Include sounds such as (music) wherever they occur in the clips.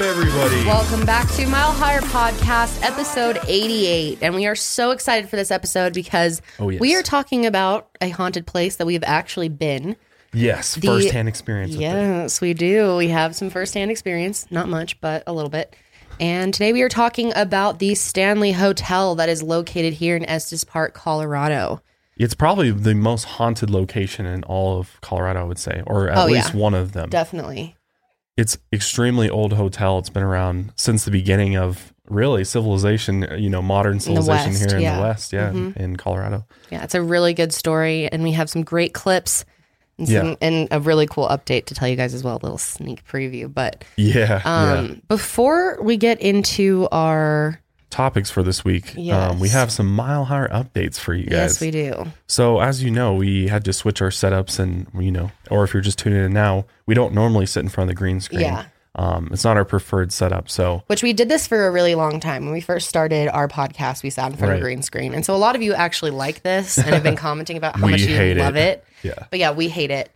up, everybody? Welcome back to Mile Higher Podcast, episode 88. And we are so excited for this episode because Oh, yes. we are talking about a haunted place that we've actually been. yes, first-hand experience. with it. Yes, we do. We have some firsthand experience, not much, but a little bit. And today we are talking about the Stanley Hotel that is located here in Estes Park, Colorado. It's probably the most haunted location in all of Colorado, I would say, or at Oh, least yeah. one of them. Definitely. It's extremely old hotel. It's been around since the beginning of really civilization, you know, modern civilization West, here in yeah. the West, yeah, in- Mhm. in Colorado. Yeah, it's a really good story, and we have some great clips and, some, Yeah. and a really cool update to tell you guys as well, a little sneak preview. But Yeah, um, yeah. before we get into our Topics for this week. Um, we have some mile higher updates for you guys. yes, we do. So as you know, we had to switch our setups, and you know, or if you're just tuning in now, we don't normally sit in front of the green screen. Yeah. Um, it's not our preferred setup. So Which we did this for a really long time. When we first started our podcast, we sat in front of a green screen, and so a lot of you actually like this and have been (laughs) commenting about how much you love it. it. yeah, But yeah, we hate it.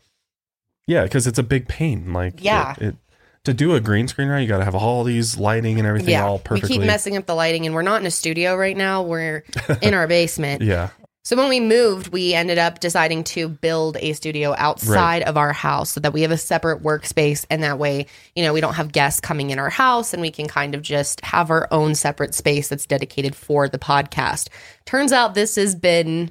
yeah, because it's a big pain. Like Yeah. it, it- to do a green screen right, you got to have all these lighting and everything yeah, all we perfectly. keep messing up the lighting, and we're not in a studio right now. We're (laughs) in our basement. yeah, So when we moved, we ended up deciding to build a studio outside of our house so that we have a separate workspace and that way, you know, we don't have guests coming in our house and we can kind of just have our own separate space that's dedicated for the podcast. Turns out this has been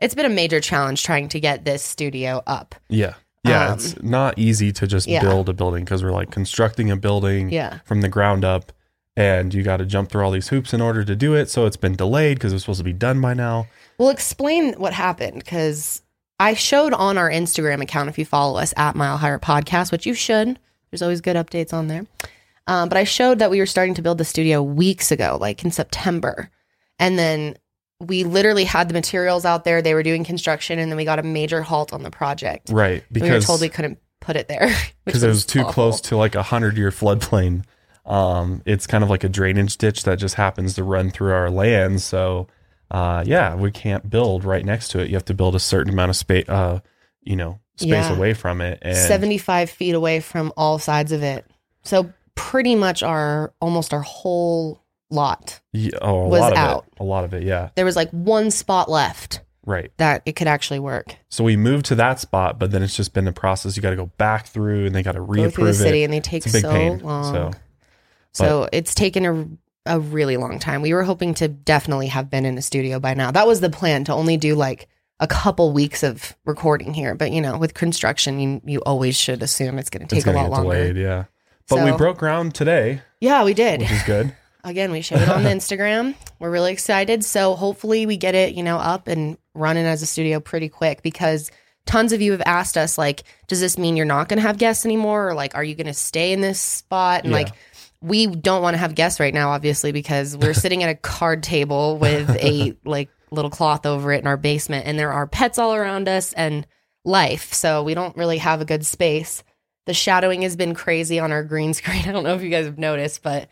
it's been a major challenge trying to get this studio up. yeah, yeah. Um, it's not easy to just yeah. build a building because we're like constructing a building Yeah. from the ground up, and you got to jump through all these hoops in order to do it. So it's been delayed because it's supposed to be done by now. Well, explain what happened because I showed on our Instagram account, if you follow us at Mile Higher Podcast, which you should. There's always good updates on there. Um, but I showed that we were starting to build the studio weeks ago, like in September. And then we literally had the materials out there. They were doing construction, and then we got a major halt on the project. Right, because we were told we couldn't put it there (laughs) because it was too awful. close to like a hundred year floodplain. Um, it's kind of like a drainage ditch that just happens to run through our land. So, uh, yeah, we can't build right next to it. You have to build a certain amount of space, uh, you know, space Yeah. away from it. And 75 feet away from all sides of it. So pretty much our almost our whole lot. Yeah, oh, a was lot of out. it. A lot of it, yeah, There was like one spot left right. that it could actually work. So we moved to that spot, but then it's just been a process. You got to go back through, and they got to Go the reapprove city it. and they take It's a big so pain. long. So, So, it's taken a, a really long time. We were hoping to definitely have been in a studio by now. That was the plan to only do like a couple weeks of recording here. But you know, with construction, you, you always should assume it's going to take a lot longer. delayed, yeah. But we broke ground today, Yeah, we did. which is good. (laughs) Again, we showed it on the (laughs) Instagram. We're really excited. So hopefully we get it, you know, up and running as a studio pretty quick because tons of you have asked us like, does this mean you're not going to have guests anymore or like are you going to stay in this spot? And Yeah. like we don't want to have guests right now obviously because we're (laughs) sitting at a card table with a like little cloth over it in our basement and there are pets all around us and life. So we don't really have a good space. The shadowing has been crazy on our green (laughs) screen. I don't know if you guys have noticed, but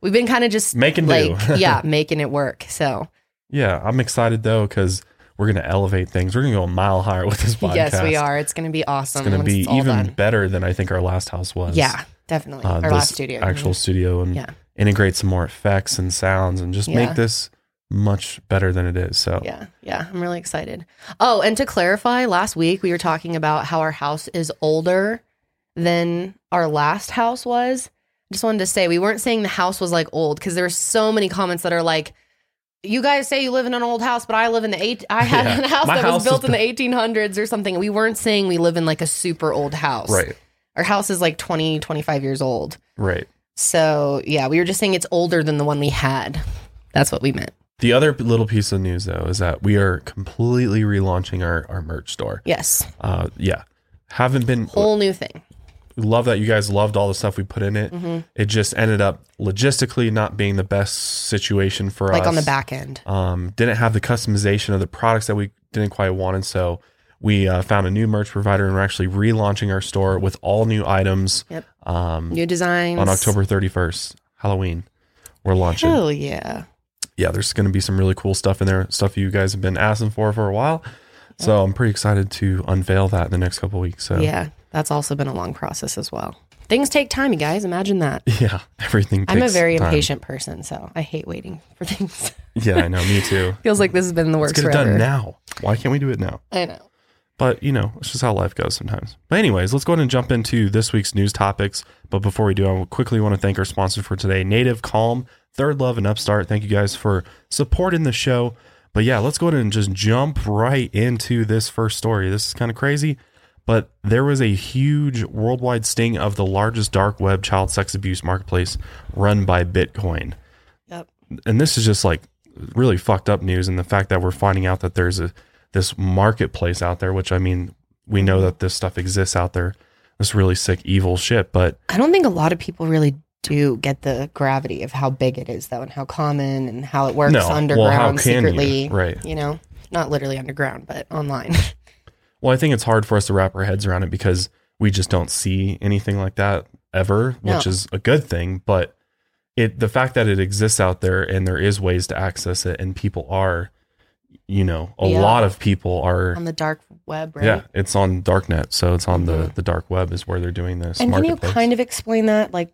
we've been kind of just Making like (laughs) yeah, making it work. So Yeah, I'm excited though because we're gonna elevate things. We're gonna go a mile higher with this podcast. (laughs) yes, we are. It's going to be awesome. It's gonna be all even done. better than I think our last house was. Yeah, definitely. uh, Our last studio, actual studio, and Yeah. integrate some more effects and sounds, and just Yeah. make this much better than it is. So Yeah, yeah, I'm really excited. Oh, and to clarify, last week we were talking about how our house is older than our last house was. Just wanted to say we weren't saying the house was like old because there were so many comments that are like, "You guys say you live in an old house, but I live in the eight. I had Yeah, a house my that house was built in the 1800s or something." We weren't saying we live in like a super old house. right, Our house is like 20, 25 years old. right. So yeah, we were just saying it's older than the one we had. That's what we meant. The other little piece of news though is that we are completely relaunching our our merch store. Yes, Uh, yeah, haven't been whole new thing. Love that you guys loved all the stuff we put in it. Mm-hmm. It just ended up logistically not being the best situation for us. Like on the back end. um, didn't have the customization of the products that we didn't quite want. And So we uh, found a new merch provider and we're actually relaunching our store with all new items Yep. um, New designs on October 31st, Halloween. We're launching. Hell yeah! Yeah, there's going to be some really cool stuff in there, stuff you guys have been asking for for a while. So I'm pretty excited to unveil that in the next couple weeks. So Yeah, that's also been a long process as well. Things take time, you guys. Imagine that. (laughs) Yeah, everything. I'm a very time. impatient person, so I hate waiting for things. (laughs) Yeah, I know. Me too. Feels like this has been in the works Let's get it forever. done now. Why can't we do it now? I know. But you know, it's just how life goes sometimes. But anyways, let's go ahead and jump into this week's news topics. But before we do, I quickly want to thank our sponsor for today, Native Calm, Third Love, and Upstart. Thank you guys for supporting the show. But yeah, let's go ahead and just jump right into this first story. This is kind of crazy, but there was a huge worldwide sting of the largest dark web child sex abuse marketplace run by Bitcoin Yep. and this is just like really fucked up news and the fact that we're finding out that there's a this marketplace out there which i mean we know mm-hmm. that this stuff exists out there this really sick evil shit but I don't think a lot of people really do get the gravity of how big it is, though, and how common and how it works No. Well, underground you? secretly. Right. You know, not literally underground, but online. (laughs) well i think it's hard for us to wrap our heads around it because we just don't see anything like that ever No. which is a good thing but it the fact that it exists out there and there is ways to access it and people are you know a Yeah. lot of people are on the dark web, right? yeah it's on darknet so it's on the Mhm. the dark web is where they're doing this And can you kind of explain that, like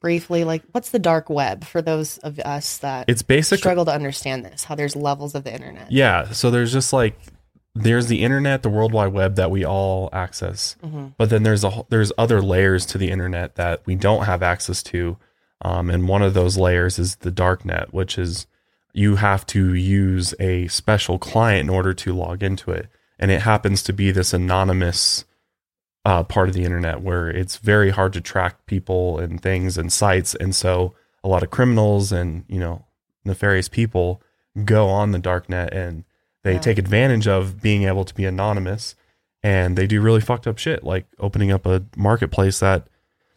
briefly? Like, what's the dark web for those of us that it's basic struggle to understand this? How there's levels of the internet. yeah so there's just like there's the internet the world wide web that we all access hmm but then there's a there's other layers to the internet that we don't have access to um, and one of those layers is the dark net which is you have to use a special client in order to log into it and it happens to be this anonymous uh, part of the internet where it's very hard to track people and things and sites and so a lot of criminals and you know nefarious people go on the dark net and they Yeah. take advantage of being able to be anonymous and they do really fucked up shit like opening up a marketplace that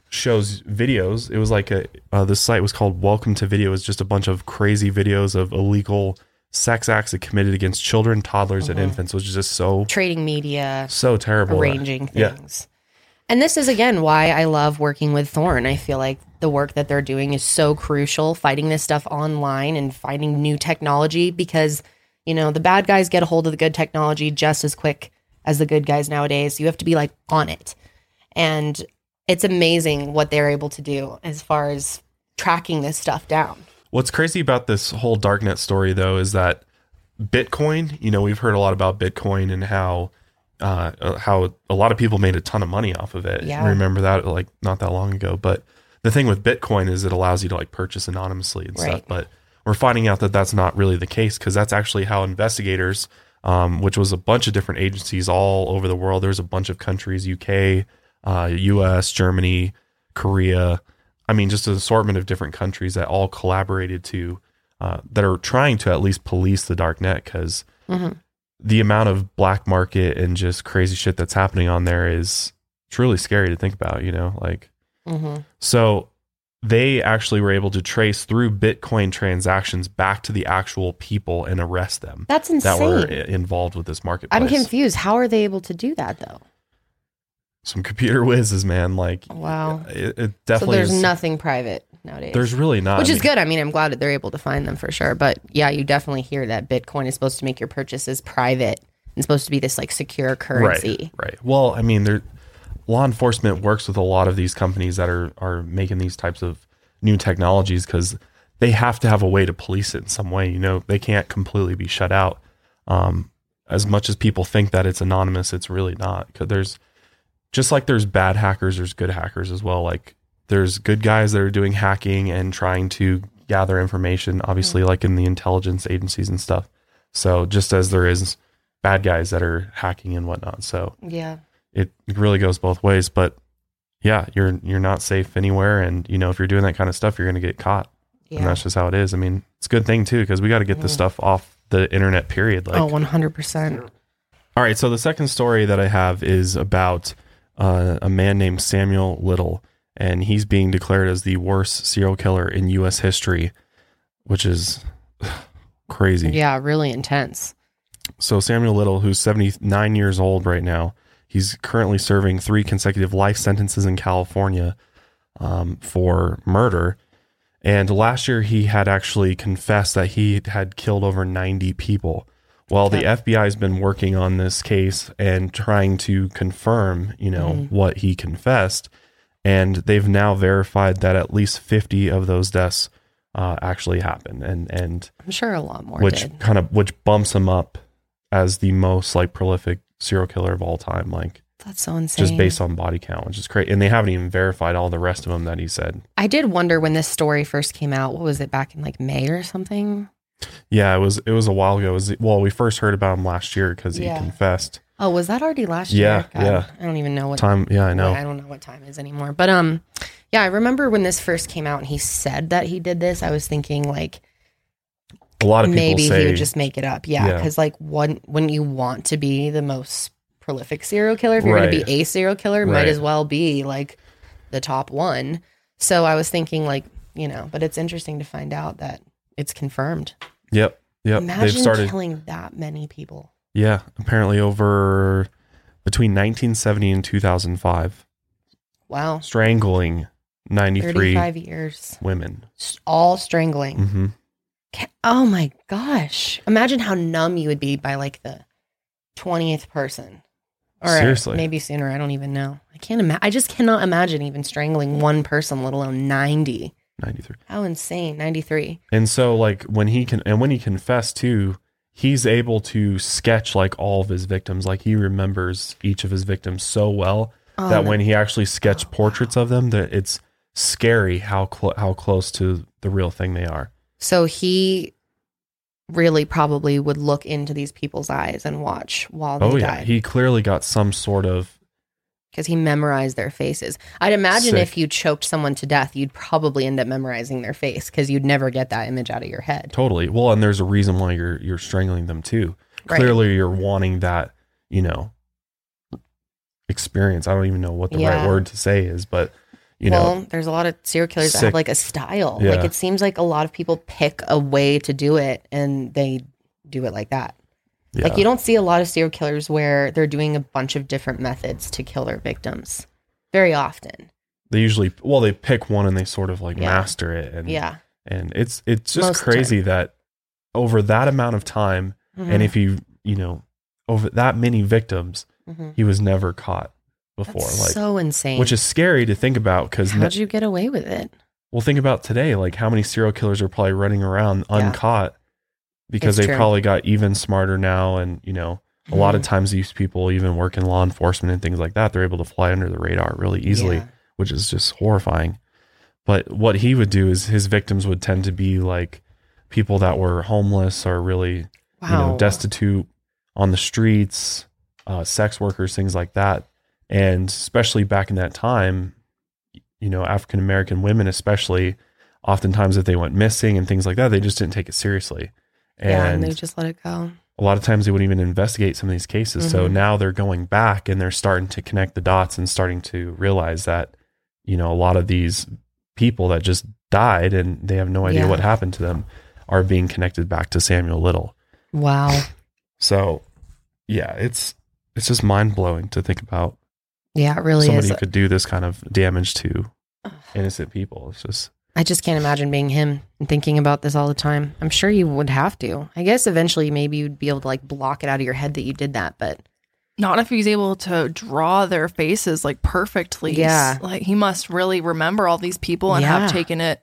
shows videos it was like a uh, this site was called welcome to video it's just a bunch of crazy videos of illegal sex acts that committed against children toddlers and Mhm. infants which is just so Trading media, so terrible arranging Yeah. things. And this is again why I love working with Thorn. I feel like the work that they're doing is so crucial, fighting this stuff online and finding new technology because, you know, the bad guys get a hold of the good technology just as quick as the good guys nowadays. You have to be like on it. And it's amazing what they're able to do as far as tracking this stuff down. What's crazy about this whole darknet story, though, is that Bitcoin. You know, we've heard a lot about Bitcoin and how uh, uh, how a lot of people made a ton of money off of it. Yeah. I remember that like not that long ago. But the thing with Bitcoin is it allows you to like purchase anonymously and stuff. But we're finding out that that's not really the case because that's actually how investigators, um, which was a bunch of different agencies all over the world. There's a bunch of countries: UK, uh, U.S., Germany, Korea. I mean, just an assortment of different countries that all collaborated to uh, that are trying to at least police the dark net because Mhm. the amount of black market and just crazy shit that's happening on there is truly scary to think about. You know, like hmm so they actually were able to trace through Bitcoin transactions back to the actual people and arrest them That's insane. that were i- involved with this marketplace. I'm confused. How are they able to do that though? Some computer (laughs) whizzes, man. Like, Wow. it, it So definitely. there's is- nothing private nowadays. There's really not. which I is mean, good. I mean, I'm glad that they're able to find them for sure. But yeah, you definitely hear that Bitcoin is supposed to make your purchases private and supposed to be this like secure currency. Right, right. Well, I mean, there, law enforcement works with a lot of these companies that are are making these types of new technologies because they have to have a way to police it in some way. You know, they can't completely be shut out. Um, as much as people think that it's anonymous, it's really not. Because there's just like there's bad hackers, there's good hackers as well. Like there's good guys that are doing hacking and trying to gather information, obviously, like in the intelligence agencies and stuff. So just as there is bad guys that are hacking and whatnot. So Yeah. It really goes both ways. But yeah, you're you're not safe anywhere, and you know if you're doing that kind of stuff, you're going to get caught, and that's just how it is. I mean, it's a good thing too because we got to get this Mhm. stuff off the internet. Period. Like, oh, 100%. all right. So the second story that I have is about uh, a man named Samuel Little, and he's being declared as the worst serial killer in U.S. history, which is (sighs) crazy. Yeah, really intense. So Samuel Little, who's 79 years old right now, he's currently serving three consecutive life sentences in California um, for murder. And last year, he had actually confessed that he had killed over 90 people. Well, the FBI has been working on this case and trying to confirm, you know, Mhm. what he confessed. and they've now verified that at least 50 of those deaths uh, actually happened, and and I'm sure a lot more which did. kind of which bumps him up as the most like prolific serial killer of all time, like That's so insane. just based on body count, which is great. And they haven't even verified all the rest of them that he said. I did wonder when this story first came out. What was it back in like May or something? Yeah, it was it was a while ago. It was, well, we first heard about him last year because he Yeah. confessed. Oh, was that already last Yeah, year? God, yeah. I don't even know what Time, yeah, I know. I don't know what time is anymore. But um, yeah, I remember when this first came out and he said that he did this. I was thinking like A lot of people maybe say he would just make it up. Yeah, Yeah. because like one, when you want to be the most prolific serial killer, if you're going to be a serial killer, might as well be like the top one. So I was thinking like you know, but it's interesting to find out that it's confirmed. Yep, yep. Imagine They've started. killing that many people. Yeah, apparently over between 1970 and 2005, Wow, strangling 93 thirty-five years, women. All strangling. hmm Ca- Oh my gosh. Imagine how numb you would be by like the 20th person. Or Seriously. maybe sooner. I don't even know. I can't imagine. I just cannot imagine even strangling one person, let alone 90. 93. How insane. 93. And so like when he can and when he confessed too, he's able to sketch like all of his victims. Like he remembers each of his victims so well Oh, that no. when he oh, actually sketched portraits of them, that it's scary how clo- how close to the real thing they are. So he really probably would look into these people's eyes and watch while they Oh yeah, died he clearly got some sort of because he memorized their faces. I'd imagine Sick. if you choked someone to death, you'd probably end up memorizing their face because you'd never get that image out of your head. totally well, and there's a reason why you're you're strangling them too. Right. Clearly, you're wanting that you know experience. I don't even know what the Yeah. right word to say is, but you well, know, there's a lot of serial killers that have like a style. Yeah. Like it seems like a lot of people pick a way to do it and they do it like that. Like you don't see a lot of serial killers where they're doing a bunch of different methods to kill their victims. Very often. they usually well they pick one and they sort of like Yeah. master it and Yeah. and it's it's just Most crazy that over that amount of time Mm-hmm. and if you you know over that many victims Mhm. he was never caught before That's like so insane. which is scary to think about because how'd you get away with it? well think about today like how many serial killers are probably running around Yeah. uncaught because they probably got even smarter now and you know a lot of Mhm. times these people even work in law enforcement and things like that they're able to fly under the radar really easily Yeah. which is just horrifying. But what he would do is his victims would tend to be like people that were homeless or really, Wow. you know, destitute on the streets, uh, sex workers, things like that. And especially back in that time, you know, African American women, especially, oftentimes if they went missing and things like that, they just didn't take it seriously. yeah, and And they just let it go. a lot of times they wouldn't even investigate some of these cases. So Mhm. now they're going back and they're starting to connect the dots and starting to realize that, you know, a lot of these people that just died and they have no idea Yeah. what happened to them are being connected back to Samuel Little. Wow. So yeah, it's it's just mind blowing to think about Yeah, it really somebody is. who could do this kind of damage to innocent people. It's just I just can't imagine being him and thinking about this all the time. I'm sure you would have to. I guess eventually maybe you'd be able to like block it out of your head that you did that, but Not if he's able to draw their faces like perfectly. Yeah. Like he must really remember all these people and Yeah. have taken it.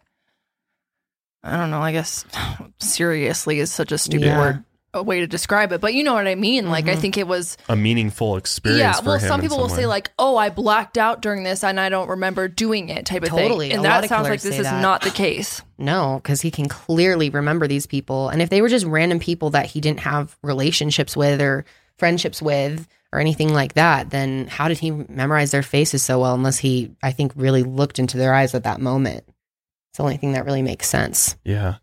I don't know. I guess (sighs) seriously is such a stupid Yeah. word, a way to describe it. But you know what I mean? Like, I Mhm. think it was. a meaningful experience. Yeah. for Well, him some in people will say, like, oh, I blacked out during this and I don't remember doing it type of Totally. thing. A And lot that of sounds like this is that. not the case. no, because he can clearly remember these people. And if they were just random people that he didn't have relationships with or friendships with or anything like that, then how did he memorize their faces so well unless he, I think, really looked into their eyes at that moment? It's the only thing that really makes sense. Yeah.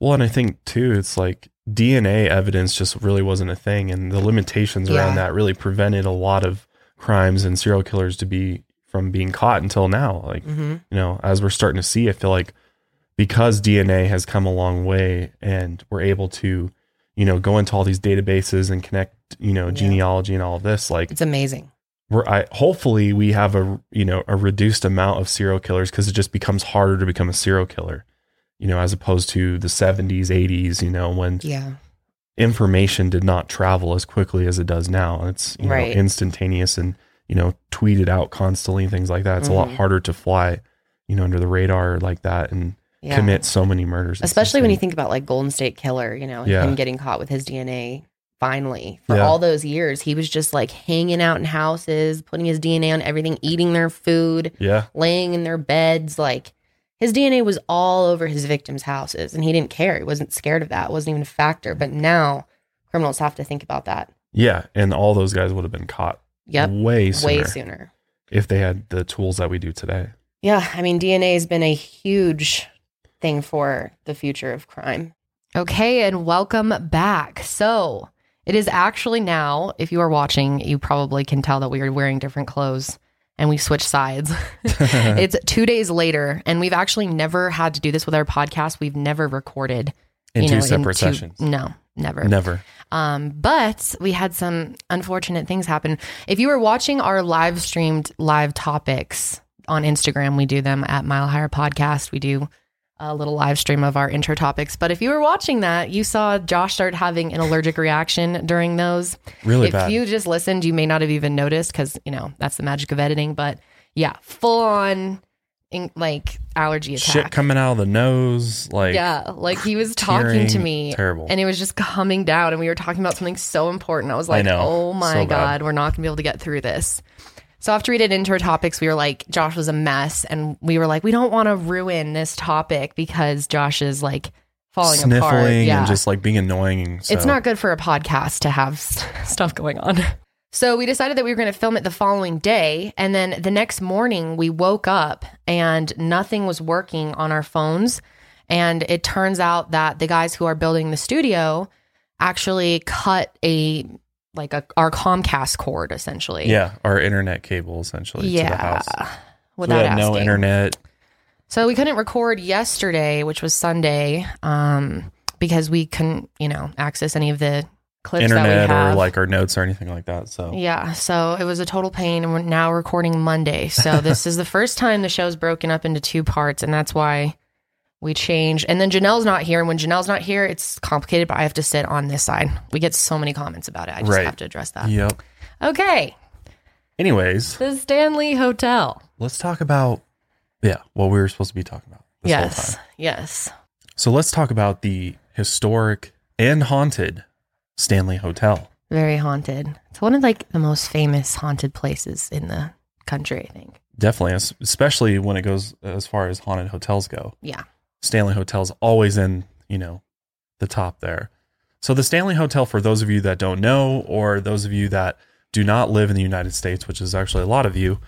Well, and I think too, it's like DNA evidence just really wasn't a thing, and the limitations around Yeah. that really prevented a lot of crimes and serial killers to be from being caught until now. Like, Mm-hmm. you know, as we're starting to see, I feel like because DNA has come a long way and we're able to, you know, go into all these databases and connect, you know, Yeah. genealogy and all of this, like It's amazing. we're I hopefully we have a you know a reduced amount of serial killers because it just becomes harder to become a serial killer you know as opposed to the 70s 80s you know when Yeah. information did not travel as quickly as it does now it's you know instantaneous and you know, tweeted out constantly, things like that. It's a lot Mhm. harder to fly, you know, under the radar like that and Yeah. commit so many murders. Especially when you think about like Golden State Killer, you know, Yeah. him getting caught with his DNA finally. For Yeah. all those years, he was just like hanging out in houses, putting his DNA on everything, eating their food, Yeah. laying in their beds. Like his DNA was all over his victims' houses and he didn't care. He wasn't scared of that. It wasn't even a factor. But now criminals have to think about that. Yeah. And all those guys would have been caught Yep. way sooner Way sooner. if they had the tools that we do today. Yeah, I mean, DNA has been a huge thing for the future of crime. Okay, and welcome back. So, it is actually now, if you are watching, you probably can tell that we are wearing different clothes and we switched sides. (laughs) (laughs) it's two days later, and we've actually never had to do this with our podcast. We've never recorded In you two know, separate two- sessions. No, never. Never. Um, but we had some unfortunate things happen. If you were watching our live streamed live topics on Instagram, we do them at Mile Higher Podcast. We do a little live stream of our intro topics. But if you were watching that, you saw Josh start having an allergic reaction during those. Really if bad. you just listened, you may not have even noticed because, you know, that's the magic of editing. But yeah, full on in, like allergy attack. Shit coming out of the nose. Like, Yeah, like he was talking to me, terrible. and it was just coming down, and we were talking about something so important. I was like, know. "Oh my So bad. god, we're not gonna be able to get through this." So after we did intro topics, we were like, Josh was a mess, and we were like, we don't want to ruin this topic because Josh is like falling apart. sniffling Yeah, and just like being annoying. So. it's not good for a podcast to have stuff going on. (laughs) So we decided that we were going to film it the following day. And then the next morning, we woke up and nothing was working on our phones. And it turns out that the guys who are building the studio actually cut a like a our Comcast cord essentially. Yeah, our internet cable essentially to the Yeah. house. Without we had no internet. So we couldn't record yesterday, which was Sunday, um, because we couldn't, you know, access any of the clips that we internet have. or like our notes or anything like that. So Yeah, so it was a total pain, and we're now recording Monday. So this is the first time the show's broken up into two parts, and that's why we change. And then Janelle's not here, and when Janelle's not here, it's complicated. But I have to sit on this side. We get so many comments about it. I just Right. have to address that. Yep. Okay, Anyways, the Stanley Hotel. let's talk about yeah what we were supposed to be talking about. Yes, yes. So let's talk about the historic and haunted Stanley Hotel. Very haunted. It's one of like the most famous haunted places in the country. I think. Definitely, especially when it goes as far as haunted hotels go. Yeah. Stanley Hotel's always in, you know, the top there. So the Stanley Hotel, for those of you that don't know, or those of you that do not live in the United States, which is actually a lot of you,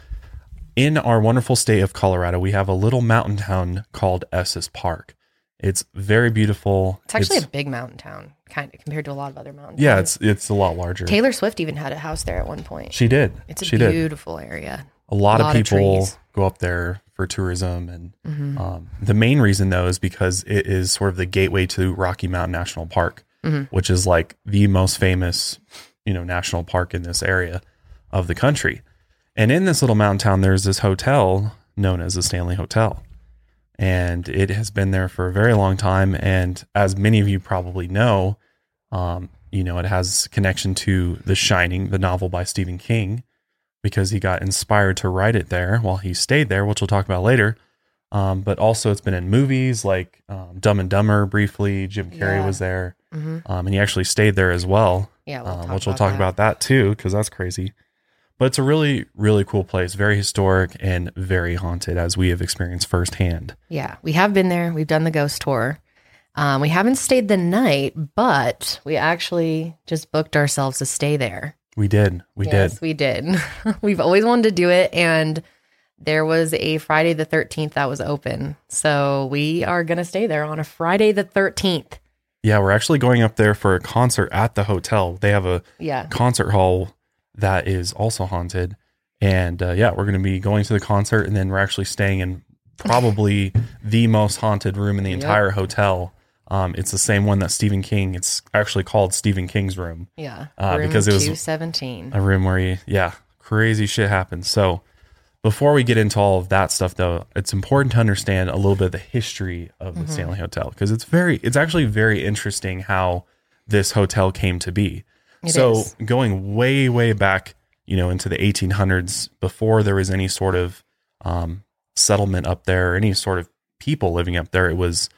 in our wonderful state of Colorado, we have a little mountain town called Estes Park. It's very beautiful. It's actually a big mountain town, kind of compared to a lot of other mountains. yeah, towns. it's it's a lot larger. Taylor Swift even had a house there at one point. she did. It's a she did. beautiful area. A lot, lot of of people trees. Go up there for tourism, and Mhm. um, the main reason though is because it is sort of the gateway to Rocky Mountain National Park, Mhm. which is like the most famous, you know, national park in this area of the country. And in this little mountain town, there's this hotel known as the Stanley Hotel, and it has been there for a very long time. And as many of you probably know, um, you know, it has connection to The Shining, the novel by Stephen King because he got inspired to write it there while he stayed there, which we'll talk about later. Um, but also, it's been in movies like um, Dumb and Dumber briefly. Jim Carrey Yeah. was there, hmm um, and he actually stayed there as well, Yeah, we'll um, which we'll talk that. about that too, because that's crazy. But it's a really, really cool place, very historic and very haunted, as we have experienced firsthand. Yeah, we have been there. We've done the ghost tour. Um, we haven't stayed the night, but we actually just booked ourselves to stay there. We did, we did. yes, did. we did. (laughs) We've always wanted to do it, and there was a Friday the thirteenth that was open, so we are gonna stay there on a Friday the thirteenth. Yeah, we're actually going up there for a concert at the hotel. They have a Yeah, concert hall that is also haunted. And uh, yeah, we're going to be going to the concert and then we're actually staying in probably (laughs) the most haunted room in the Yep. entire hotel. Um, it's the same one that Stephen King, it's actually called Stephen King's room, yeah. Uh, Room because it was- seventeen. a room where, he, yeah, crazy shit happens. So before we get into all of that stuff though, it's important to understand a little bit of the history of the Mhm. Stanley Hotel because it's very, it's actually very interesting how this hotel came to be It so is. going way way back you know, into the 1800s, before there was any sort of um, settlement up there, or any sort of people living up there, it was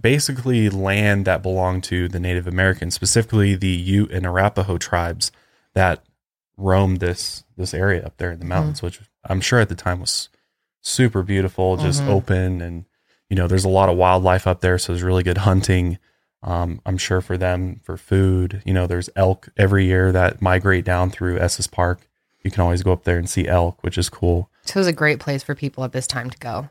basically land that belonged to the Native Americans, specifically the Ute and Arapaho tribes that roamed this this area up there in the mountains, which I'm sure at the time was super beautiful, just Mhm. open, and you know, there's a lot of wildlife up there, so there's really good hunting. Um, I'm sure for them for food, you know, there's elk every year that migrate down through Estes Park. You can always go up there and see elk, which is cool. So it was a great place for people at this time to go.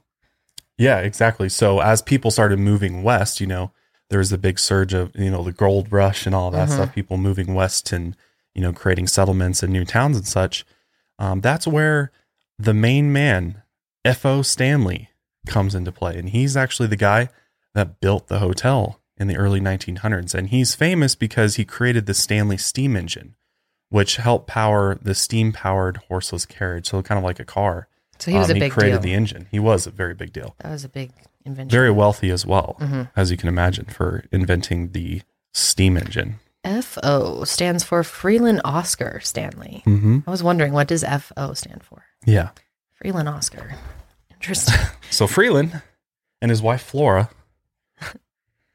Yeah, exactly. So as people started moving west, you know, there was a big surge of, you know, the gold rush and all that Mhm. stuff, people moving west and, you know, creating settlements and new towns and such. Um, that's where the main man, F.O. Stanley, comes into play. And he's actually the guy that built the hotel in the early 1900s. And he's famous because he created the Stanley steam engine, which helped power the steam powered horseless carriage. So kind of like a car. So he was Um, a big created deal. the engine. He was a very big deal that was a big invention. very wealthy as well, Mhm. as you can imagine, for inventing the steam engine. FO stands for Freeland Oscar Stanley. Mm-hmm. I was wondering, what does FO stand for? Yeah. Freeland Oscar. Interesting. (laughs) So Freeland and his wife Flora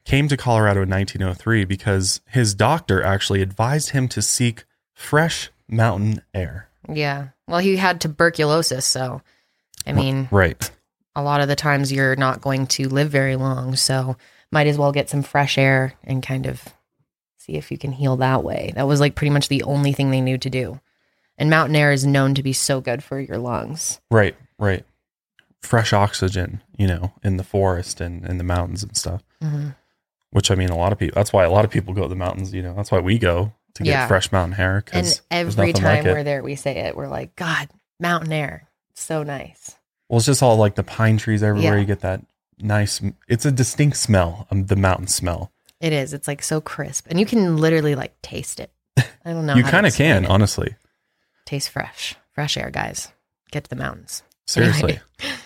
came to Colorado in 1903 because his doctor actually advised him to seek fresh mountain air. yeah. Well, he had tuberculosis, so I mean, Right. a lot of the times you're not going to live very long, so might as well get some fresh air and kind of see if you can heal that way. That was like pretty much the only thing they knew to do. And mountain air is known to be so good for your lungs. Right. Right. Fresh oxygen, you know, in the forest and in the mountains and stuff. hmm Which I mean, a lot of people. That's why a lot of people go to the mountains. You know, that's why we go to get Yeah. fresh mountain air. And every time like we're there, we say it. We're like, God, mountain air. It's so nice. Well, it's just all like the pine trees everywhere. Yeah. You get that nice. It's a distinct smell. Um, the mountain smell. It is. It's like so crisp. And you can literally like taste it. I don't know. (laughs) you kind of can, it. honestly. Taste fresh. Fresh air, guys. Get to the mountains. Seriously. Anyway. (laughs)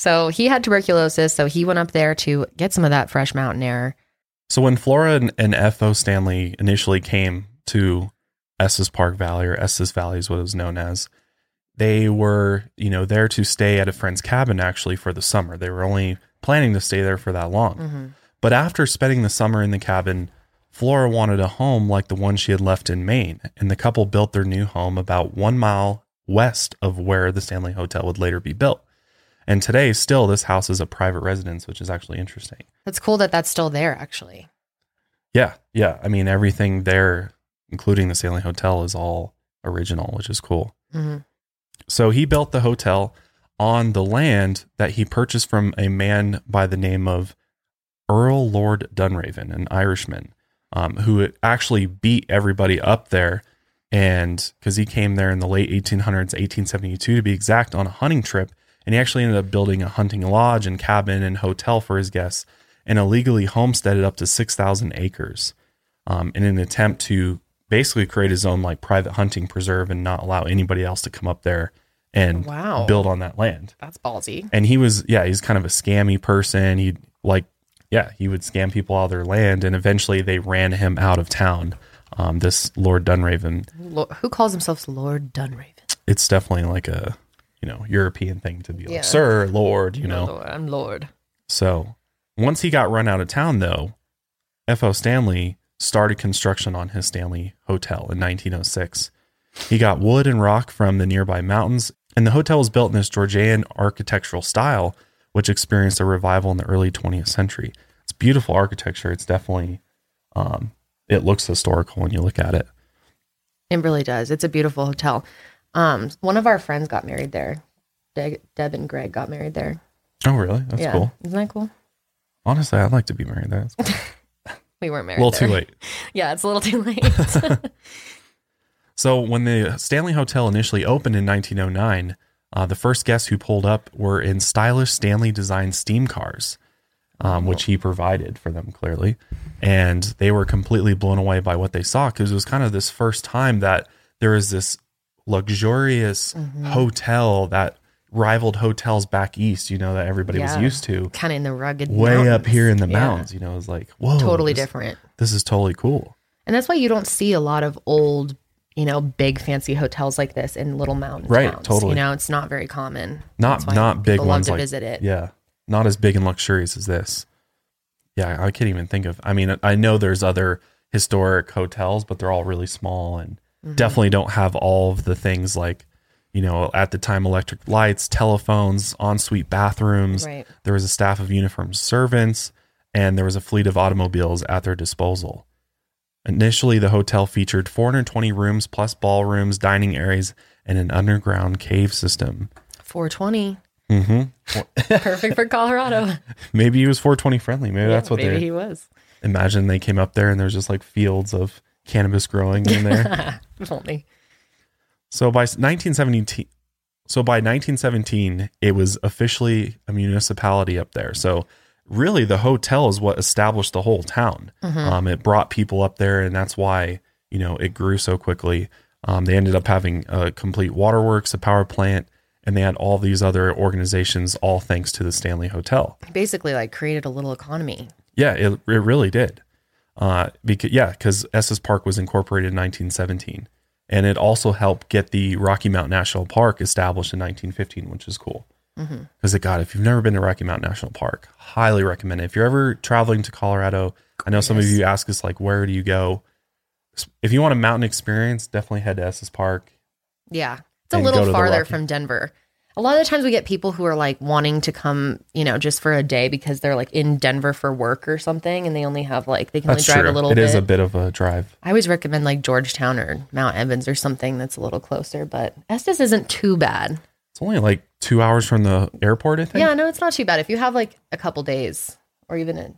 So he had tuberculosis, so he went up there to get some of that fresh mountain air. So when Flora and, and F.O. Stanley initially came to Estes Park Valley or Estes Valley is what it was known as, they were, you know, there to stay at a friend's cabin actually for the summer. They were only planning to stay there for that long. Mm-hmm. But after spending the summer in the cabin, Flora wanted a home like the one she had left in Maine, and the couple built their new home about one mile west of where the Stanley Hotel would later be built. And today, still, this house is a private residence, which is actually interesting. It's cool that that's still there, actually. Yeah, yeah. I mean, everything there, including the Stanley Hotel, is all original, which is cool. hmm So he built the hotel on the land that he purchased from a man by the name of Earl Lord Dunraven, an Irishman, um, who actually beat everybody up there. And because he came there in the late 1800s, 1872 to be exact, on a hunting trip. And he actually ended up building a hunting lodge and cabin and hotel for his guests and illegally homesteaded up to 6,000 acres um, in an attempt to basically create his own like private hunting preserve and not allow anybody else to come up there and Wow. build on that land. That's ballsy. And he was, yeah, he's kind of a scammy person. He like, yeah, he would scam people out of their land, and eventually they ran him out of town. Um, this Lord Dunraven, Lo- Who calls himself Lord Dunraven? it's definitely like a, you know, European thing to be like, Yeah. Sir, Lord, you know. Lord, I'm Lord. So once he got run out of town, though, F.O. Stanley started construction on his Stanley Hotel in 1906. He got wood and rock from the nearby mountains, and the hotel was built in this Georgian architectural style, which experienced a revival in the early 20th century. It's beautiful architecture. It's definitely, um, it looks historical when you look at it. It really does. It's a beautiful hotel. Um, one of our friends got married there. De- Deb and Greg got married there. Oh, really? That's yeah. cool. Isn't that cool? Honestly, I'd like to be married there. (laughs) We weren't married. a little too late. (laughs) Yeah, it's a little too late. (laughs) So when the Stanley Hotel initially opened in 1909, uh, the first guests who pulled up were in stylish Stanley designed steam cars, um, which he provided for them clearly, and they were completely blown away by what they saw because it was kind of this first time that there was this luxurious hotel that rivaled hotels back east. You know that everybody was used to. kind of in the rugged Way up here in the Yeah. mountains, you know, it was like whoa, Totally this, different. This is totally cool. And that's why you don't see a lot of old you know, big fancy hotels like this in little mountain Right, towns. totally. You know, it's not very common. Not not big ones to like visit it. Yeah, not as big and luxurious as this. Yeah, I can't even think of. I mean, I know there's other historic hotels, but they're all really small and Mm-hmm. definitely don't have all of the things like, you know, at the time electric lights, telephones, ensuite bathrooms. Right. There was a staff of uniformed servants, and there was a fleet of automobiles at their disposal. Initially, the hotel featured 420 rooms plus ballrooms, dining areas, and an underground cave system. 420. Mm-hmm. (laughs) Perfect for Colorado. (laughs) Maybe he was 420 friendly. Maybe that's what Maybe they he was. imagine. They came up there and there's just like fields of cannabis growing in there. (laughs) Only. So by 1917, so by 1917, it was officially a municipality up there. So really, the hotel is what established the whole town. Um, it brought people up there, and that's why you know it grew so quickly. Um, they ended up having a complete waterworks, a power plant, and they had all these other organizations, all thanks to the Stanley Hotel. Basically, like created a little economy. Yeah, it, it really did. Uh, because yeah, because Estes Park was incorporated in 1917, and it also helped get the Rocky Mountain National Park established in 1915, which is cool. Mm-hmm. Because it God, if you've never been to Rocky Mountain National Park, highly recommend it. If you're ever traveling to Colorado, I know some of you ask us like, where do you go? If you want a mountain experience, definitely head to Estes Park. Yeah. It's a little farther Rocky- from Denver. A lot of the times we get people who are like wanting to come, you know, just for a day because they're like in Denver for work or something and they only have like they can That's only drive true. a little It bit. is a bit of a drive. I always recommend like Georgetown or Mount Evans or something that's a little closer, but Estes isn't too bad. It's only like two hours from the airport, I think. Yeah, no, it's not too bad. If you have like a couple days or even a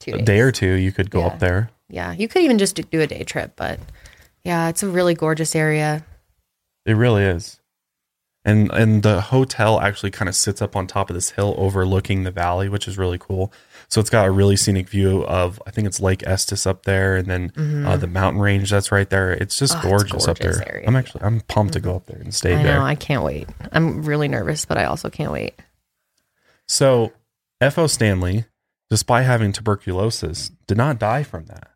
two a day or two, you could go Yeah. up there. Yeah, you could even just do a day trip, but yeah, it's a really gorgeous area. It really is. And and the hotel actually kind of sits up on top of this hill overlooking the valley, which is really cool. So it's got a really scenic view of I think it's Lake Estes up there and then uh, the mountain range that's right there. It's just Mm-hmm. Oh, it's gorgeous, up there. area. Mm-hmm. I'm actually I'm pumped to go up there and stay I there. know, I can't wait. I'm really nervous, but I also can't wait. So F.O. Stanley, despite having tuberculosis, did not die from that.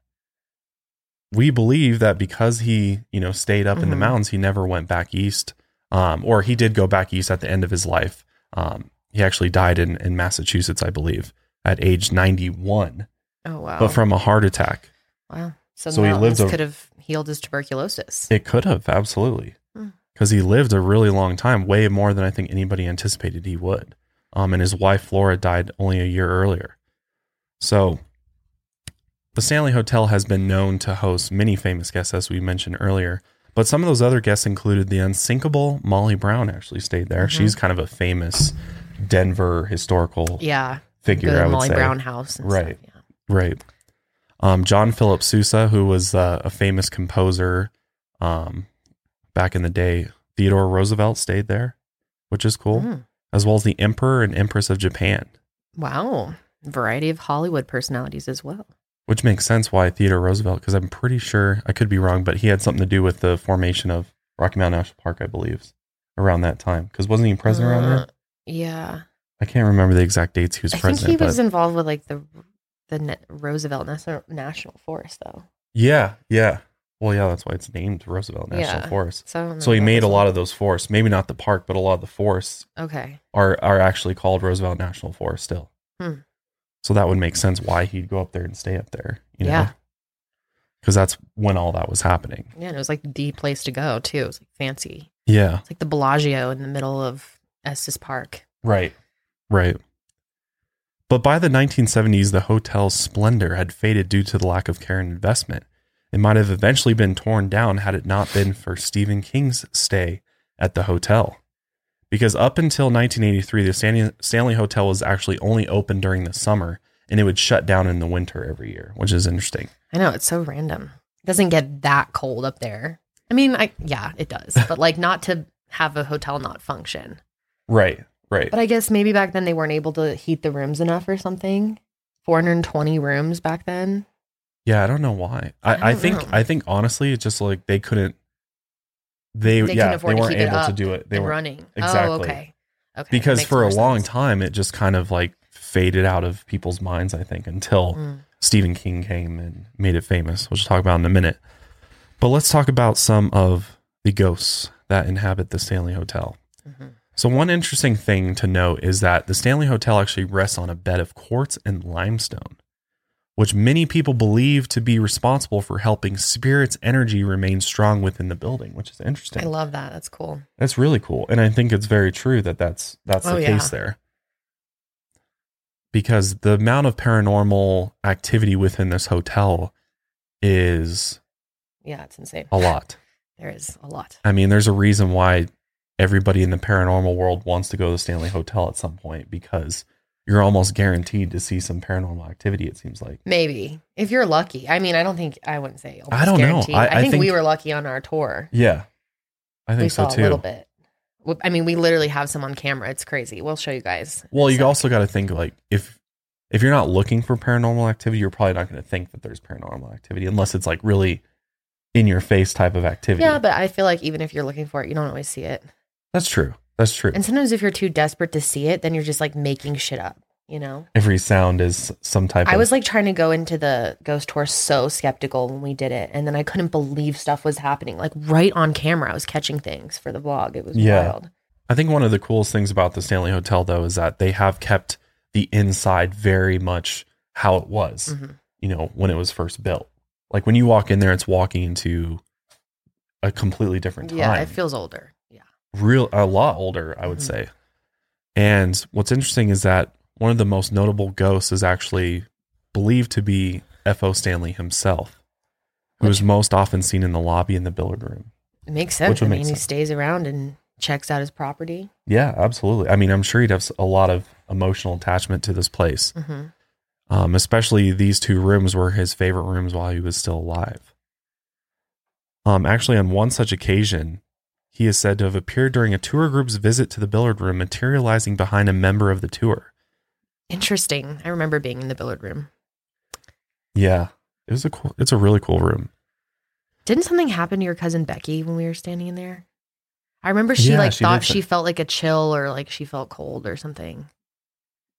We believe that because he, you know, stayed up in the Mhm. mountains, he never went back east. Um, or he did go back east at the end of his life. Um, he actually died in, in Massachusetts, I believe, at age 91, Oh wow. but from a heart attack. wow. So, so he lived a- could have healed his tuberculosis. It could have, absolutely. Hmm. Because he lived a really long time, way more than I think anybody anticipated he would. Um, and his wife, Flora, died only a year earlier. So the Stanley Hotel has been known to host many famous guests, as we mentioned earlier. But some of those other guests included the unsinkable Molly Brown, actually stayed there. Mm-hmm. She's kind of a famous Denver historical yeah. figure, Good I would Molly say. Brown house. And Right. Stuff, Right. Um, John Philip Sousa, who was uh, a famous composer um, back in the day, Theodore Roosevelt stayed there, which is cool, Mm. as well as the Emperor and Empress of Japan, Wow. Variety of Hollywood personalities as well. Which makes sense why Theodore Roosevelt, because I'm pretty sure, I could be wrong, but he had something to do with the formation of Rocky Mountain National Park, I believe, around that time. Because wasn't he president around Uh, there? Yeah. I can't remember the exact dates he was I think president. he was involved with like the the Ne- Roosevelt National National Forest though. yeah, yeah. Well, yeah, that's why it's named Roosevelt National Yeah. Forest. So So he made a lot of those forests. Maybe not the park, but a lot of the forests Okay. are are actually called Roosevelt National Forest still. Hmm. So that would make sense why he'd go up there and stay up there. You know? Yeah. Because that's when all that was happening. Yeah, and it was like the place to go too. It was like fancy. Yeah. It's like the Bellagio in the middle of Estes Park. Right. Right. But by the 1970s, the hotel's splendor had faded due to the lack of care and investment. It might have eventually been torn down had it not been for Stephen King's stay at the hotel. Because up until 1983, the Stanley, Stanley Hotel was actually only open during the summer and it would shut down in the winter every year, which is interesting. I know it's so random. It doesn't get that cold up there. I mean, I yeah, it does, (laughs) but like not to have a hotel not function. Right. Right. But I guess maybe back then they weren't able to heat the rooms enough or something. 420 rooms back then. Yeah, I don't know why. I, I I, think know. I think honestly, it's just like they couldn't. They, They yeah they weren't able to do it. They were running. exactly. Oh, okay. Okay. because for a more long time it just kind of like faded out of people's minds. I think until Mm. Stephen King came and made it famous, which we'll talk about in a minute. But let's talk about some of the ghosts that inhabit the Stanley Hotel. Mhm. So, one interesting thing to note is that the Stanley Hotel actually rests on a bed of quartz and limestone, which many people believe to be responsible for helping spirits' energy remain strong within the building, which is interesting. I love that. That's cool. That's really cool, and I think it's very true that that's that's Oh, the yeah. case there. Because the amount of paranormal activity within this hotel is Yeah, it's insane. a lot. There is a lot. I mean, there's a reason why everybody in the paranormal world wants to go to the Stanley Hotel at some point because you're almost guaranteed to see some paranormal activity. It seems like. Maybe if you're lucky. I mean, I don't think I wouldn't say. I don't know. guaranteed. I- I, I think, we were lucky on our tour. Yeah, I think we so saw too. a little bit. I mean, we literally have some on camera. It's crazy. We'll show you guys. Well, you also got to think like if if you're not looking for paranormal activity, you're probably not going to think that there's paranormal activity unless it's like really in your face type of activity. Yeah, but I feel like even if you're looking for it, you don't always see it. that's true. That's true. And sometimes if you're too desperate to see it, then you're just like making shit up. You know. Every sound is some type. Of I of, was like trying to go into the ghost tour so skeptical when we did it, and then I couldn't believe stuff was happening. Like right on camera, I was catching things for the vlog. It was Yeah. wild. I think one of the coolest things about the Stanley Hotel, though, is that they have kept the inside very much how it was, Mhm. you know, when it was first built. Like when you walk in there, it's walking into a completely different time. Yeah, it feels older. Real, a lot older, I would Mhm. say. And what's interesting is that one of the most notable ghosts is actually believed to be F.O. Stanley himself, who is most often seen in the lobby in the billiard room. It makes sense. I mean, he stays around and checks out his property. Yeah, absolutely. I mean, I'm sure he'd have a lot of emotional attachment to this place. hmm Um, especially these two rooms were his favorite rooms while he was still alive. Um, actually, on one such occasion, he is said to have appeared during a tour group's visit to the billiard room, materializing behind a member of the tour. Interesting. I remember being in the billiard room. Yeah, it was a cool. It's a really cool room. Didn't something happen to your cousin Becky when we were standing in there? I remember she Yeah, like she thought she felt like a chill or like she felt cold or something.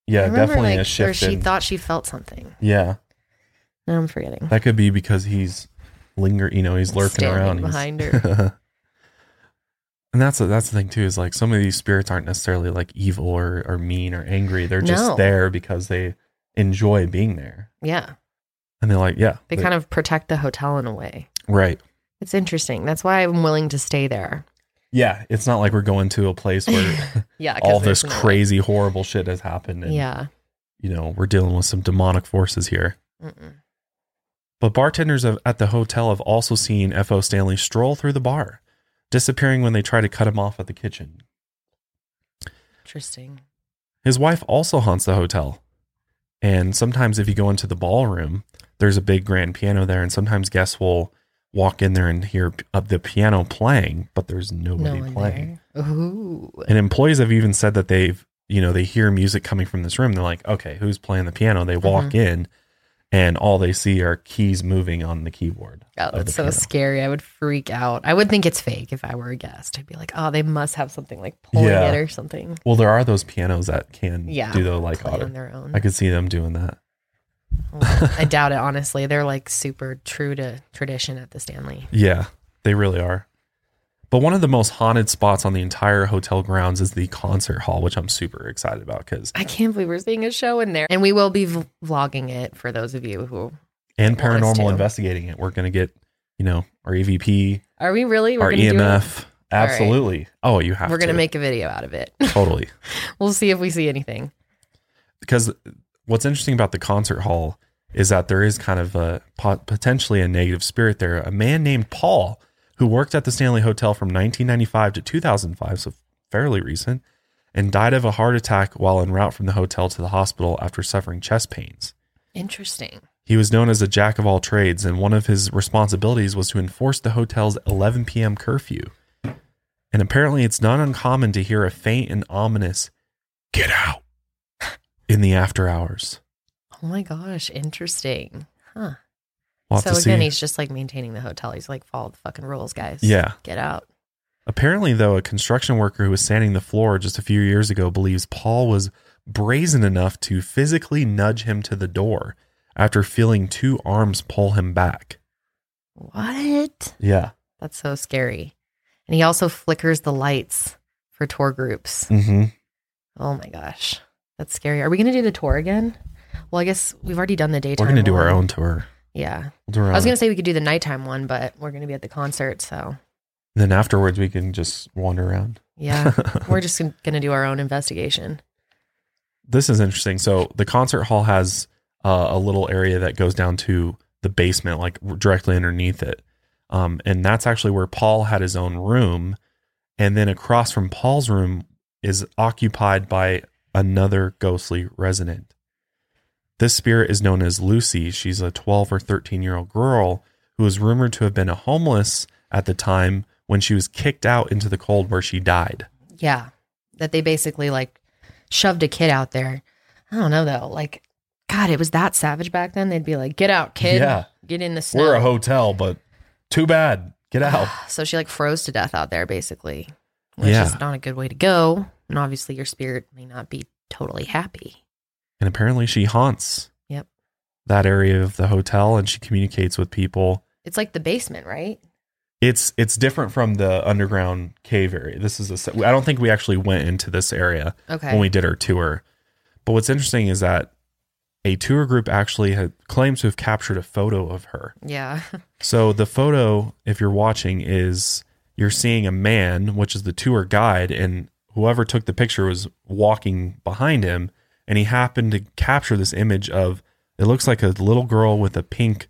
Yeah, remember, definitely like, a Or she in- thought she felt something. yeah, No, I'm forgetting. that could be because he's linger. You know, he's lurking Standing around he's- behind her. (laughs) and that's the that's the thing too. Is like some of these spirits aren't necessarily like evil or or mean or angry. They're just No. there because they enjoy being there, Yeah. and they're like, yeah, They kind of protect the hotel in a way. right. It's interesting. That's why I'm willing to stay there. Yeah, it's not like we're going to a place where (laughs) Yeah. 'cause all this there's no- crazy, horrible shit has happened. And, Yeah. you know, we're dealing with some demonic forces here. Mm-mm. But bartenders of, at the hotel have also seen F.O. Stanley stroll through the bar, disappearing when they try to cut him off at the kitchen. Interesting. His wife also haunts the hotel. And sometimes, if you go into the ballroom, there's a big grand piano there, and sometimes guests will walk in there and hear of the piano playing, but there's nobody no playing. And employees have even said that they've, you know, they hear music coming from this room. They're like, okay, who's playing the piano? They walk Mm-hmm. in and all they see are keys moving on the keyboard. Oh, that's so piano. scary. I would freak out. I would think it's fake if I were a guest. I'd be like, oh, they must have something like pulling Yeah. it or something. Well, there are those pianos that can Yeah. do the like on their own. I could see them doing that. Well, I (laughs) doubt it, honestly. They're like super true to tradition at the Stanley. Yeah, they really are. But one of the most haunted spots on the entire hotel grounds is the concert hall, which I'm super excited about because I can't believe we're seeing a show in there. And we will be vlogging it for those of you who and paranormal to. investigating it. We're gonna get, you know, our EVP, are we really? We're our gonna do it? EMF. Absolutely. Oh, you have We're gonna make a video out of it. (laughs) totally. we'll see if we see anything. because what's interesting about the concert hall is that there is kind of a potentially a negative spirit there. A man named Paul who worked at the Stanley Hotel from 1995 to 2005, so fairly recent, and died of a heart attack while en route from the hotel to the hospital after suffering chest pains. Interesting. He was known as a jack of all trades, and one of his responsibilities was to enforce the hotel's 11 p.m. curfew. And apparently, it's not uncommon to hear a faint and ominous "Get out" (laughs) in the after hours. Oh my gosh, interesting. Huh. We'll so again, see. he's just like maintaining the hotel. He's like, follow the fucking rules, guys. Yeah. Get out. Apparently, though, a construction worker who was sanding the floor just a few years ago believes Paul was brazen enough to physically nudge him to the door after feeling two arms pull him back. What? Yeah. That's so scary. And he also flickers the lights for tour groups. Mm-hmm. Oh my gosh. That's scary. Are we going to do the tour again? Well, I guess we've already done the daytime. Tour. We're gonna do our own tour. Yeah. We'll do our I was going to say we could do the nighttime one, but we're going to be at the concert. So, Then afterwards, we can just wander around. yeah, (laughs) we're just going to do our own investigation. this is interesting. So the concert hall has uh, a little area that goes down to the basement, like directly underneath it, um, and that's actually where Paul had his own room. And then across from Paul's room is occupied by another ghostly resident. This spirit is known as Lucy. She's a 12 or 13 year old girl who is rumored to have been a homeless at the time when she was kicked out into the cold where she died. Yeah. That they basically like shoved a kid out there. I don't know though. Like, God, it was that savage back then. They'd be like, get out, kid. Yeah. Get in the snow. We're a hotel, but too bad. Get out. (sighs) So she like froze to death out there, basically, which Yeah. is not a good way to go. And obviously, your spirit may not be totally happy. And apparently she haunts Yep. that area of the hotel and she communicates with people. It's like the basement, right? It's it's different from the underground cave area. This is a se- I don't think we actually went into this area Okay. when we did our tour. But what's interesting is that a tour group actually had claims to have captured a photo of her. yeah. (laughs) So the photo, if you're watching, is you're seeing a man, which is the tour guide, and whoever took the picture was walking behind him, and he happened to capture this image of it looks like a little girl with a pink,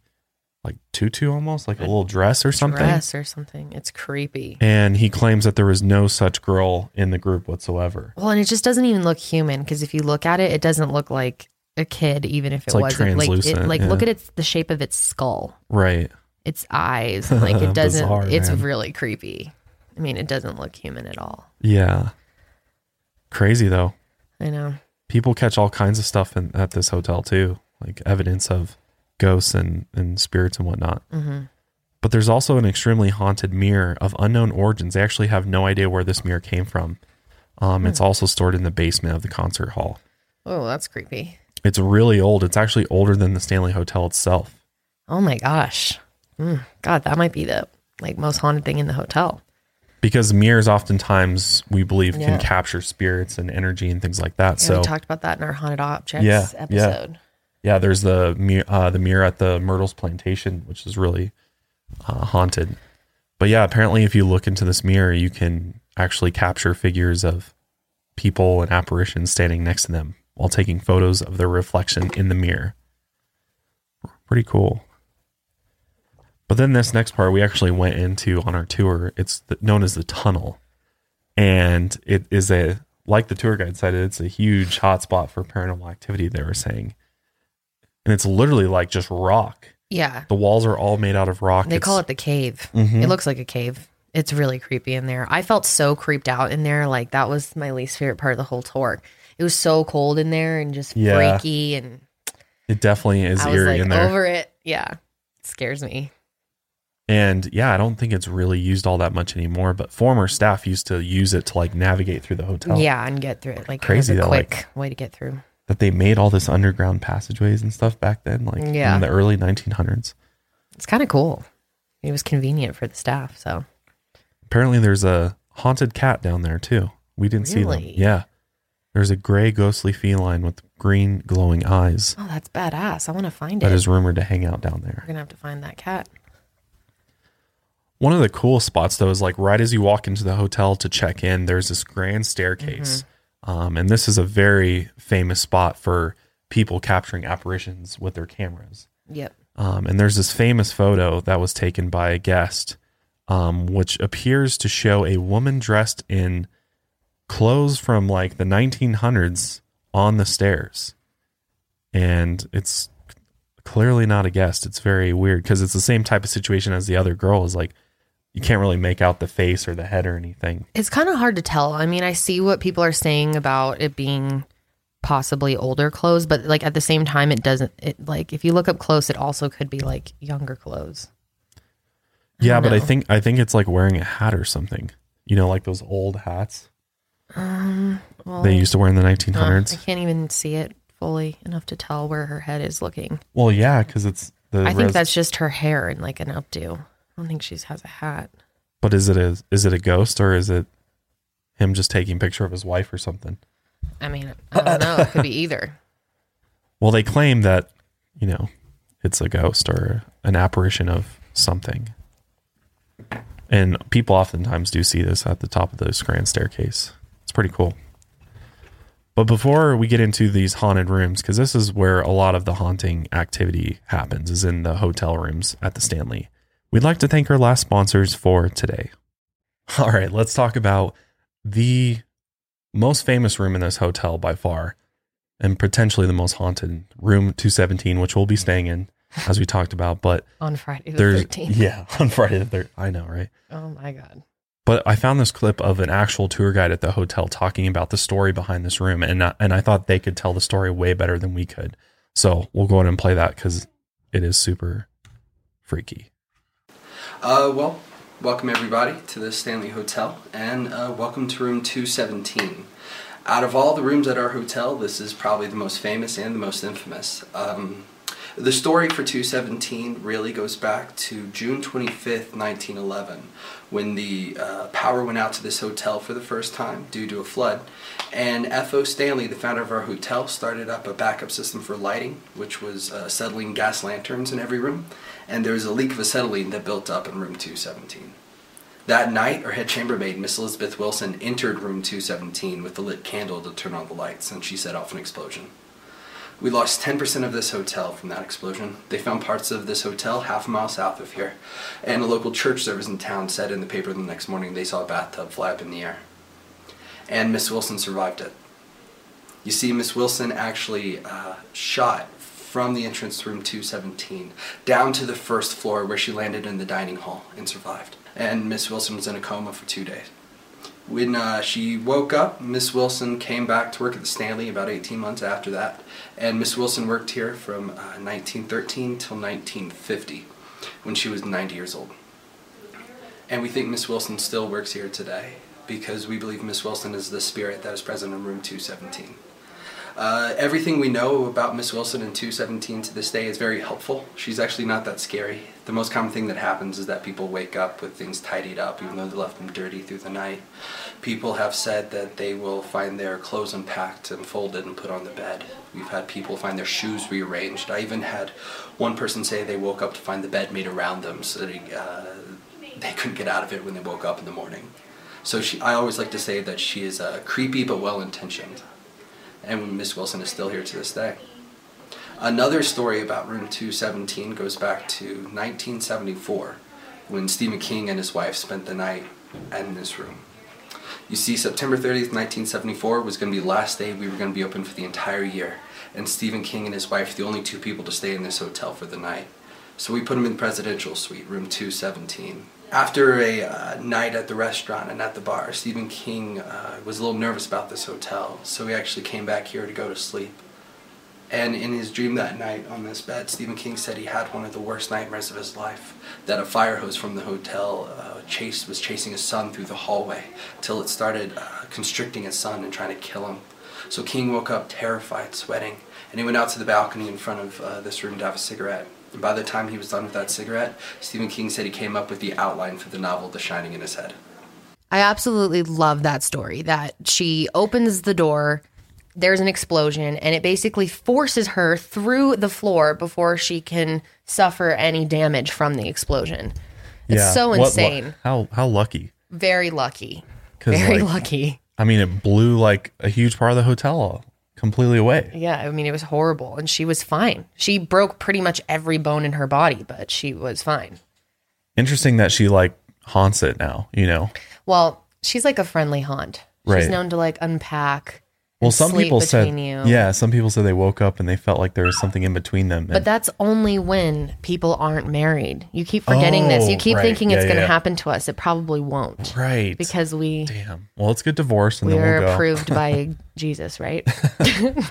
like tutu almost, like a little dress or something. Dress or something. It's creepy. And he claims that there was no such girl in the group whatsoever. Well, and it just doesn't even look human because if you look at it, it doesn't look like a kid, even if It's it like wasn't. Like, it, like yeah. look at its the shape of its skull, Right. its eyes. (laughs) Like it doesn't. Bizarre, it's man. really creepy. I mean, it doesn't look human at all. Yeah. Crazy though. I know. People catch all kinds of stuff in, at this hotel too, like evidence of ghosts and, and spirits and whatnot. hmm But there's also an extremely haunted mirror of unknown origins. They actually have no idea where this mirror came from. Um, It's also stored in the basement of the concert hall. Oh, that's creepy. It's really old. It's actually older than the Stanley Hotel itself. Oh my gosh. Mm, God, that might be the like most haunted thing in the hotel. Because mirrors oftentimes we believe Yeah. can capture spirits and energy and things like that. Yeah, so we talked about that in our haunted objects Yeah, yeah. episode. Yeah, there's the mirror, uh, the mirror at the Myrtles Plantation, which is really uh, haunted. But yeah, apparently, if you look into this mirror, you can actually capture figures of people and apparitions standing next to them while taking photos of their reflection in the mirror. Pretty cool. But then this next part we actually went into on our tour. It's the, known as the tunnel, and it is a like the tour guide said. It's a huge hotspot for paranormal activity. They were saying, and it's literally like just rock. Yeah. The walls are all made out of rock. They It's- call it the cave. Mhm. It looks like a cave. It's really creepy in there. I felt so creeped out in there. Like that was my least favorite part of the whole tour. It was so cold in there and just Yeah. freaky and It definitely is I was eerie like in there. over it. Yeah. It scares me. And yeah, I don't think it's really used all that much anymore. But former staff used to use it to like navigate through the hotel. Yeah, and get through it. Like Crazy a though, like- quick way to get through. That they made all this underground passageways and stuff back then, like Yeah. in the early 1900s. It's kind of cool. It was convenient for the staff. So Apparently, there's a haunted cat down there too. We didn't see them. Yeah. There's a gray, ghostly feline with green, glowing eyes oh, that's badass. I want to find that it. is rumored to hang out down there. We're gonna have to find that cat. One of the cool spots though is like right as you walk into the hotel to check in, there's this grand staircase. Um, and this is a very famous spot for people capturing apparitions with their cameras. Yep. Um, and there's this famous photo that was taken by a guest, um, which appears to show a woman dressed in clothes from like the 1900s on the stairs. And it's clearly not a guest. It's very weird because it's the same type of situation as the other girl is like, you can't really make out the face or the head or anything. It's kind of hard to tell. I mean, I see what people are saying about it being possibly older clothes, but like at the same time, it doesn't. It like if you look up close, it also could be like younger clothes. Yeah, don't but I think I think it's like wearing a hat or something. You know, like those old hats Um, well, they used to wear in the uh, 1900s. I can't even see it fully enough to tell where her head is looking. Well, yeah, because it's The I think that's just her hair and like an updo. I don't think she has a hat. But is it a is it a ghost or is it him just taking picture of his wife or something? I mean, I don't know. It could be either. (laughs) Well, they claim that you know it's a ghost or an apparition of something, and people oftentimes do see this at the top of this grand staircase. It's pretty cool. But before we get into these haunted rooms, because this is where a lot of the haunting activity happens, is in the hotel rooms at the Stanley. We'd like to thank our last sponsors for today. (laughs) All right, let's talk about the most famous room in this hotel by far, and potentially the most haunted room 217, which we'll be staying in, as we talked about. But (laughs) On Friday the there's 13th. (laughs) yeah on Friday the 13th. I know, right? Oh my God. But I found this clip of an actual tour guide at the hotel talking about the story behind this room, and I- and I thought they could tell the story way better than we could. So we'll go ahead and play that because it is super freaky. Uh, well, welcome everybody to the Stanley Hotel, and uh, welcome to room 217. Out of all the rooms at our hotel, this is probably the most famous and the most infamous. Um, the story for 217 really goes back to June 25th, 1911, when the uh, power went out to this hotel for the first time due to a flood. And F.O. Stanley, the founder of our hotel, started up a backup system for lighting, which was uh, acetylene gas lanterns in every room. And there was a leak of acetylene that built up in room 217. That night, our head chambermaid, Miss Elizabeth Wilson, entered room 217 with a lit candle to turn on the lights, and she set off an explosion. We lost 10% of this hotel from that explosion. They found parts of this hotel half a mile south of here, and a local church service in town said in the paper the next morning they saw a bathtub fly up in the air. And Miss Wilson survived it. You see, Miss Wilson actually uh, shot from the entrance room 217 down to the first floor where she landed in the dining hall and survived. And Miss Wilson was in a coma for two days. When uh, she woke up, Miss Wilson came back to work at the Stanley about 18 months after that. And Miss Wilson worked here from uh, 1913 till 1950 when she was 90 years old. And we think Miss Wilson still works here today because we believe Miss Wilson is the spirit that is present in room 217. Uh, everything we know about Miss Wilson in 217 to this day is very helpful. She's actually not that scary. The most common thing that happens is that people wake up with things tidied up, even though they left them dirty through the night. People have said that they will find their clothes unpacked and folded and put on the bed. We've had people find their shoes rearranged. I even had one person say they woke up to find the bed made around them so they, uh, they couldn't get out of it when they woke up in the morning. So she, I always like to say that she is uh, creepy but well intentioned and Miss Wilson is still here to this day. Another story about room 217 goes back to 1974 when Stephen King and his wife spent the night in this room. You see, September 30th, 1974 was going to be the last day we were going to be open for the entire year, and Stephen King and his wife, the only two people to stay in this hotel for the night. So we put him in the presidential suite, room 217. After a uh, night at the restaurant and at the bar, Stephen King uh, was a little nervous about this hotel, so he actually came back here to go to sleep. And in his dream that night on this bed, Stephen King said he had one of the worst nightmares of his life. That a fire hose from the hotel uh, was chasing his son through the hallway till it started uh, constricting his son and trying to kill him. So King woke up terrified, sweating, and he went out to the balcony in front of uh, this room to have a cigarette. And by the time he was done with that cigarette, Stephen King said he came up with the outline for the novel The Shining in his head. I absolutely love that story that she opens the door, there's an explosion, and it basically forces her through the floor before she can suffer any damage from the explosion. It's so What lu- insane. how how lucky? Very lucky. 'Cause, Very like, lucky. I mean, it blew like a huge part of the hotel completely away. Yeah, I mean, it was horrible. And she was fine. She broke pretty much every bone in her body, but she was fine. Interesting that she like haunts it now. You know, Well, she's like a friendly haunt. Right. She's known to like unpack. Well, some people said, you. yeah, some people said they woke up and they felt like there was something in between them. But that's only when people aren't married. You keep forgetting this. You Oh, keep right. thinking Yeah, it's going to yeah. happen to us. It probably won't right because we Damn. Well, let's get divorced and we then are we'll go. approved by (laughs) Jesus, right? Yeah, (laughs)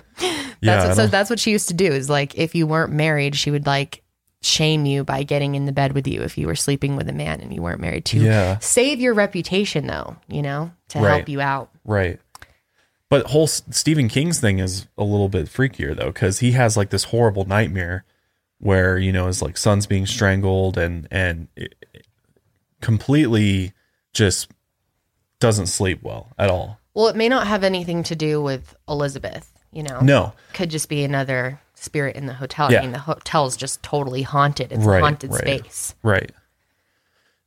that's I what, so that's what she used to do. Is like if you weren't married, she would like shame you by getting in the bed with you if you were sleeping with a man and you weren't married to Yeah. save your reputation though, you know, to Right. help you out. Right. But whole Stephen King's thing is a little bit freakier though, because he has like this horrible nightmare where you know his like son's being strangled and and it, it completely just doesn't sleep well at all. Well, it may not have anything to do with Elizabeth, you know. No, Could just be another spirit in the hotel. Yeah. I mean, the hotel's just totally haunted. It's Right, a haunted right. space. right?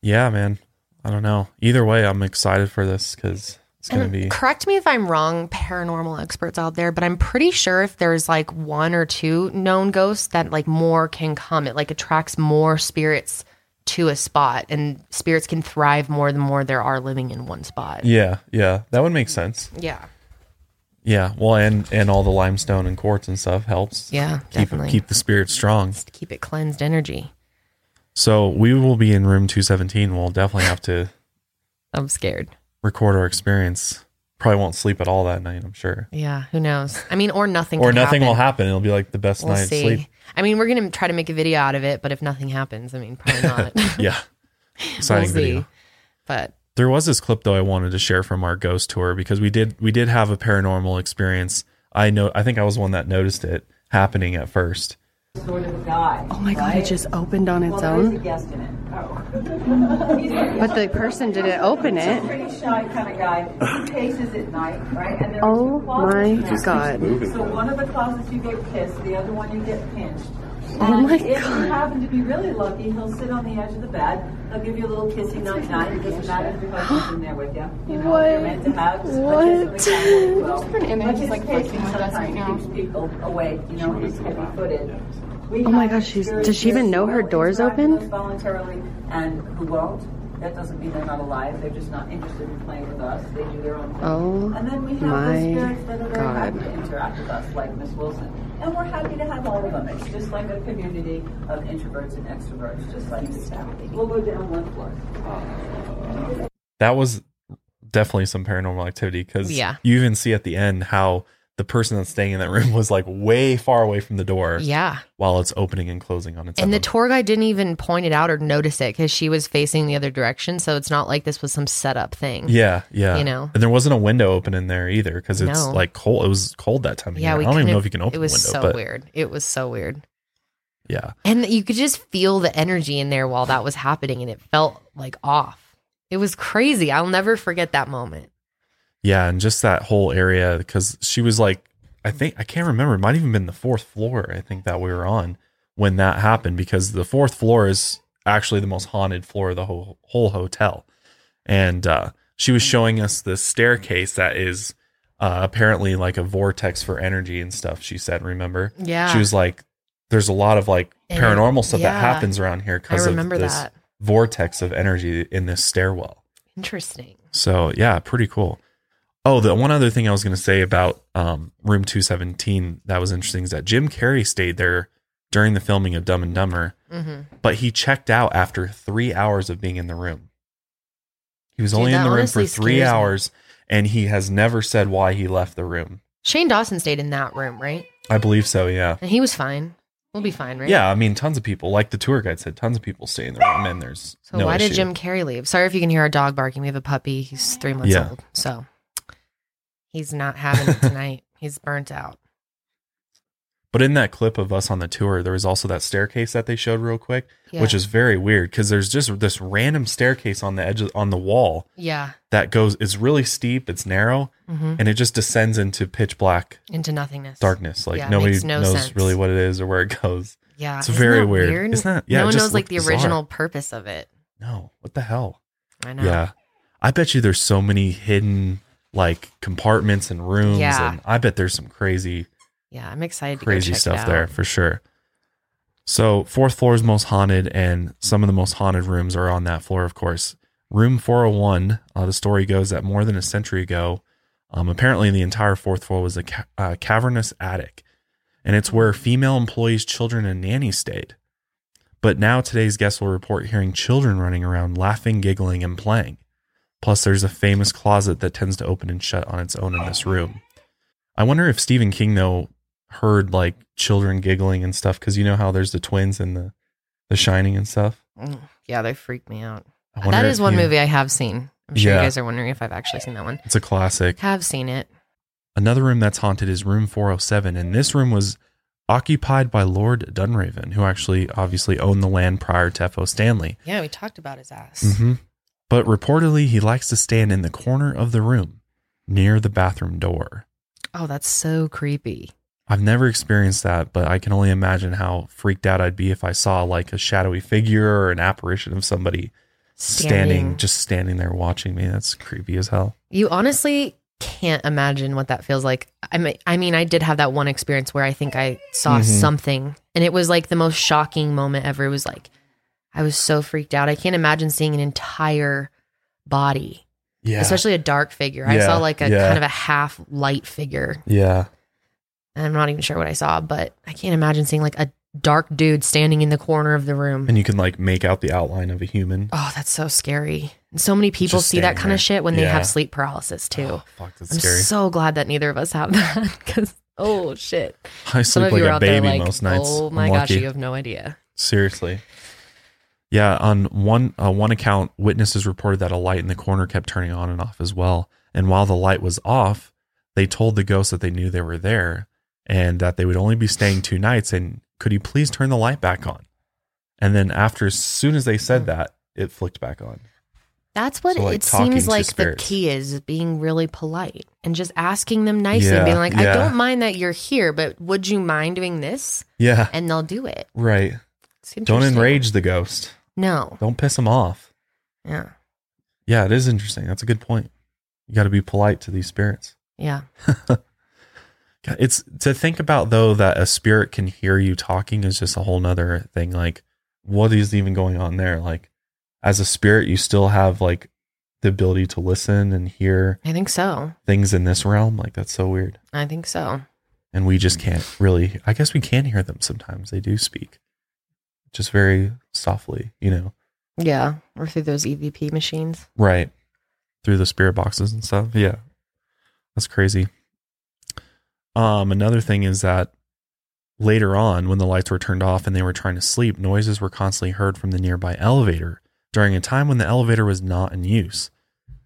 Yeah, man. I don't know. Either way, I'm excited for this because it's gonna And be correct me if I'm wrong, paranormal experts out there, but I'm pretty sure if there's like one or two known ghosts that like more can come. It like attracts more spirits to a spot and spirits can thrive more the more there are living in one spot. yeah, yeah. That would make sense. Yeah. Yeah. Well, and and all the limestone and quartz and stuff helps. Yeah, keep definitely. keep the spirit strong. to keep it cleansed energy. So we will be in room 217. We'll definitely have to (laughs) I'm scared. Record our experience. Probably won't sleep at all that night. I'm sure. Yeah, who knows? I mean, or nothing. Or nothing will happen. happen. It'll be like the best We'll night of see. sleep. I mean, we're gonna try to make a video out of it, but if nothing happens, I mean, probably not. (laughs) Yeah. we'll Exciting see. But There was this clip though I wanted to share from our ghost tour because we did we did have a paranormal experience. I know I think I was one that noticed it happening at first. Sort of guy. oh my god, it just opened on its Well, there is a own. guest in it. Oh. (laughs) But the person didn't open He's it. pretty shy kind of guy. He paces at night, right? And there are Oh two closets my god. So one of the closets you get kissed, the other one you get pinched. Oh And my if God. you happen to be really lucky, he'll sit on the edge of the bed. He'll give you a little kissy night night. It doesn't matter if your husband's in there with you. You know, if you're (gasps) meant to have. What? But his pacing sometimes keeps people awake. You know, he's heavy footed. Oh my gosh, she's- does she even know her door's open? Voluntarily, and who won't. That doesn't mean they're not alive. They're just not interested in playing with us. They do their own thing. Oh and then we have my those spirits that are very happy God. to interact with us, like Miss Wilson. And we're happy to have all of them. It's just like a community of introverts and extroverts, just like this family. We'll go down one floor. That was definitely some paranormal activity because Yeah. you even see at the end how the person that's staying in that room (laughs) was like way far away from the door Yeah. while it's opening and closing on its And the tour guide didn't even point it out or notice it because she was facing the other direction. So it's not like this was some setup thing. yeah, yeah. You know? and there wasn't a window open in there either because it's No. like cold. It was cold that time. Of Yeah, I don't even know if you can open It It was window, so but weird. It was so weird. yeah, And you could just feel the energy in there while that was happening, and it felt like off. It was crazy. I'll never forget that moment. Yeah, and just that whole area because she was like, I think I can't remember. It might even been the fourth floor. I think that we were on when that happened because the fourth floor is actually the most haunted floor of the whole whole hotel, and uh, she was showing us the staircase that is uh, apparently like a vortex for energy and stuff. She said, "Remember?" Yeah. She was like, "There's a lot of like And- paranormal stuff that happens around here because of this that. vortex of energy in this stairwell." Interesting. So yeah, pretty cool. Oh, the one other thing I was going to say about um, room 217 that was interesting is that Jim Carrey stayed there during the filming of Dumb and Dumber, hmm but he checked out after three hours of being in the room. He was Dude, only in the room for three scares me. hours, and he has never said why he left the room. Shane Dawson stayed in that room, right? I believe so. Yeah. And he was fine. We'll be fine, right? Yeah, I mean, tons of people, like the tour guide said, tons of people stay in the room, and there's So no why did. Jim Carrey leave? Sorry if you can hear our dog barking. We have a puppy. He's three months Yeah. old. So he's not having it tonight. (laughs) he's burnt out. But in that clip of us on the tour, there was also that staircase that they showed real quick, Yeah. which is very weird because there's just this random staircase on the edge of, on the wall Yeah. that goes. It's really steep, it's narrow, hmm and it just descends into pitch black Into nothingness. darkness. Like Yeah, nobody no knows sense. really what it is or where it goes. Yeah. It's Isn't very that weird. It's not yeah, no one knows like the bizarre. original purpose of it. No, what the hell? I know. Yeah, I bet you there's so many hidden like compartments and rooms, Yeah. and I bet there's some crazy Yeah. I'm excited crazy go check it stuff there for sure. So fourth floor is most haunted, and some of the most haunted rooms are on that floor, of course. Room 401. Uh, the story goes that more than a century ago, um, apparently the entire fourth floor was a ca- uh, cavernous attic, and it's where female employees, children, and nannies stayed. But now today's guests will report hearing children running around, laughing, giggling, and playing. Plus, there's a famous closet that tends to open and shut on its own in this room. I wonder if Stephen King though heard like children giggling and stuff because you know how there's the twins in the the Shining and stuff. Mm, Yeah. They freak me out. That is if is one he- movie I have seen. I'm sure Yeah. you guys are wondering if I've actually seen that one. It's a classic. Have seen it. Another room that's haunted is room 407, and this room was occupied by Lord Dunraven, who actually obviously owned the land prior to F.O. Stanley. Yeah, we talked about his ass. hmm But reportedly, he likes to stand in the corner of the room near the bathroom door. Oh, that's so creepy. I've never experienced that, but I can only imagine how freaked out I'd be if I saw like a shadowy figure or an apparition of somebody standing, Standing. just standing there watching me. That's creepy as hell. You honestly can't imagine what that feels like. I mean, I mean, I did have that one experience where I think I saw Mhm. something, and it was like the most shocking moment ever. It was like I was so freaked out. I can't imagine seeing an entire body, Yeah. especially a dark figure. I saw like a yeah. kind of a half light figure, yeah. and I'm not even sure what I saw, but I can't imagine seeing like a dark dude standing in the corner of the room. And you can like make out the outline of a human. Oh, that's so scary. And so many people Just see that kind there. of shit when they have sleep paralysis too. Oh, fuck, that's I'm scary. so glad that neither of us have (laughs) that because oh shit. I Some sleep of like you are a out there baby like, most nights. oh my gosh, you have no idea. Seriously. Yeah, on one uh, one account, witnesses reported that a light in the corner kept turning on and off as well. And while the light was off, they told the ghost that they knew they were there and that they would only be staying two nights. And could you please turn the light back on? And then after, as soon as they said that, it flicked back on. That's what So, like, it seems like the key is, is being really polite and just asking them nicely, Yeah, being like, I don't mind that you're here, but would you mind doing this? Yeah, And they'll do it. right. Don't enrage the ghost. No. Don't piss them off. Yeah. Yeah, it is interesting. That's a good point. You got to be polite to these spirits. (laughs) Yeah. It's to think about though that a spirit can hear you talking is just a whole nother thing. Like, what is even going on there? Like, as a spirit, you still have like the ability to listen and hear I think so. things in this realm. Like, that's so weird. I think so. And we just can't really, I guess we can hear them sometimes. They do speak just very softly, you know? Yeah. Or through those EVP machines. Right. Through the spirit boxes and stuff. Yeah. That's crazy. Um, another thing is that later on, when the lights were turned off and they were trying to sleep, noises were constantly heard from the nearby elevator during a time when the elevator was not in use.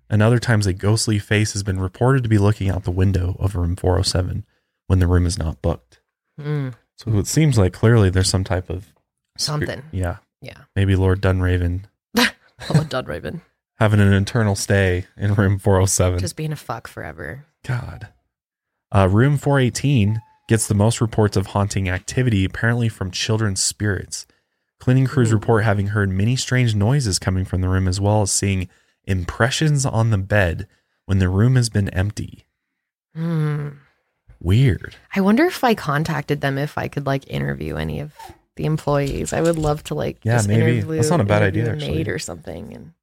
And other times, a ghostly face has been reported to be looking out the window of room 407 when the room is not booked. Mm. So it seems like clearly there's some type of Something. yeah. Yeah. Maybe Lord Dunraven Oh, Dud Raven. having an eternal stay in room 407. Just being a fuck forever. God. Uh, room 418 gets the most reports of haunting activity, apparently from children's spirits. Cleaning crews Ooh. report having heard many strange noises coming from the room, as well as seeing impressions on the bed when the room has been empty. Hmm. Weird. I wonder if I contacted them if I could like interview any of the employees. I would love to like Yeah, just maybe. interview, That's not a bad idea, actually. maid or something. And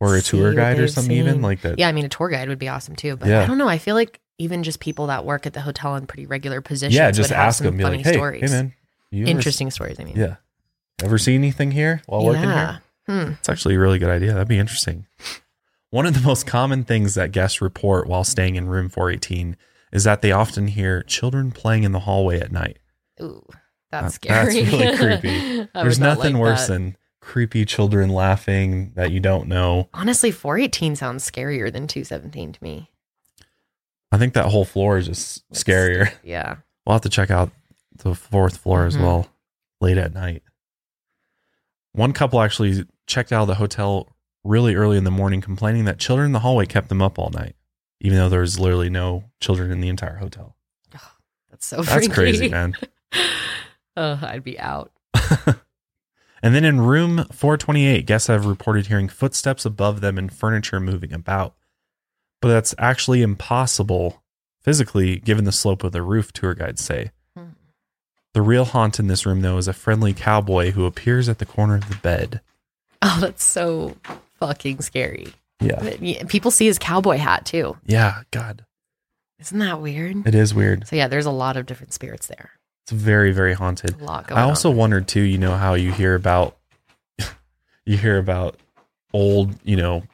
Or a tour guide or something, even like that. yeah, I mean a tour guide would be awesome too. But Yeah. I don't know. I feel like even just people that work at the hotel in pretty regular positions. Yeah, just would have ask some them, be funny like, hey, stories. hey, man. You ever- Interesting stories. I mean, Yeah. Ever see anything here while working here? Hmm. It's actually a really good idea. That'd be interesting. One of the most common things that guests report while staying in room 418 is that they often hear children playing in the hallway at night. Ooh, that's scary. that's really (laughs) creepy. There's nothing like worse that. than creepy children laughing that you don't know. honestly. Four eighteen sounds scarier than two seventeen to me. I think that whole floor is just That's- scarier. (laughs) Yeah. We'll have to check out the fourth floor as Mhm. well late at night. One couple actually checked out of the hotel really early in the morning, complaining that children in the hallway kept them up all night, even though there was literally no children in the entire hotel. That's so That's freaky. crazy, man. (laughs) I'd be out. (laughs) And then in room 428, guests have reported hearing footsteps above them and furniture moving about. But that's actually impossible physically given the slope of the roof, tour guides say. Hmm. The real haunt in this room, though, is a friendly cowboy who appears at the corner of the bed. Oh, that's so fucking scary. Yeah, People see his cowboy hat too. Yeah. God. Isn't that weird? It is weird. So yeah, there's a lot of different spirits there. It's very, very haunted. A lot going I also on. wondered too, you know, how you hear about (laughs) you hear about old, you know,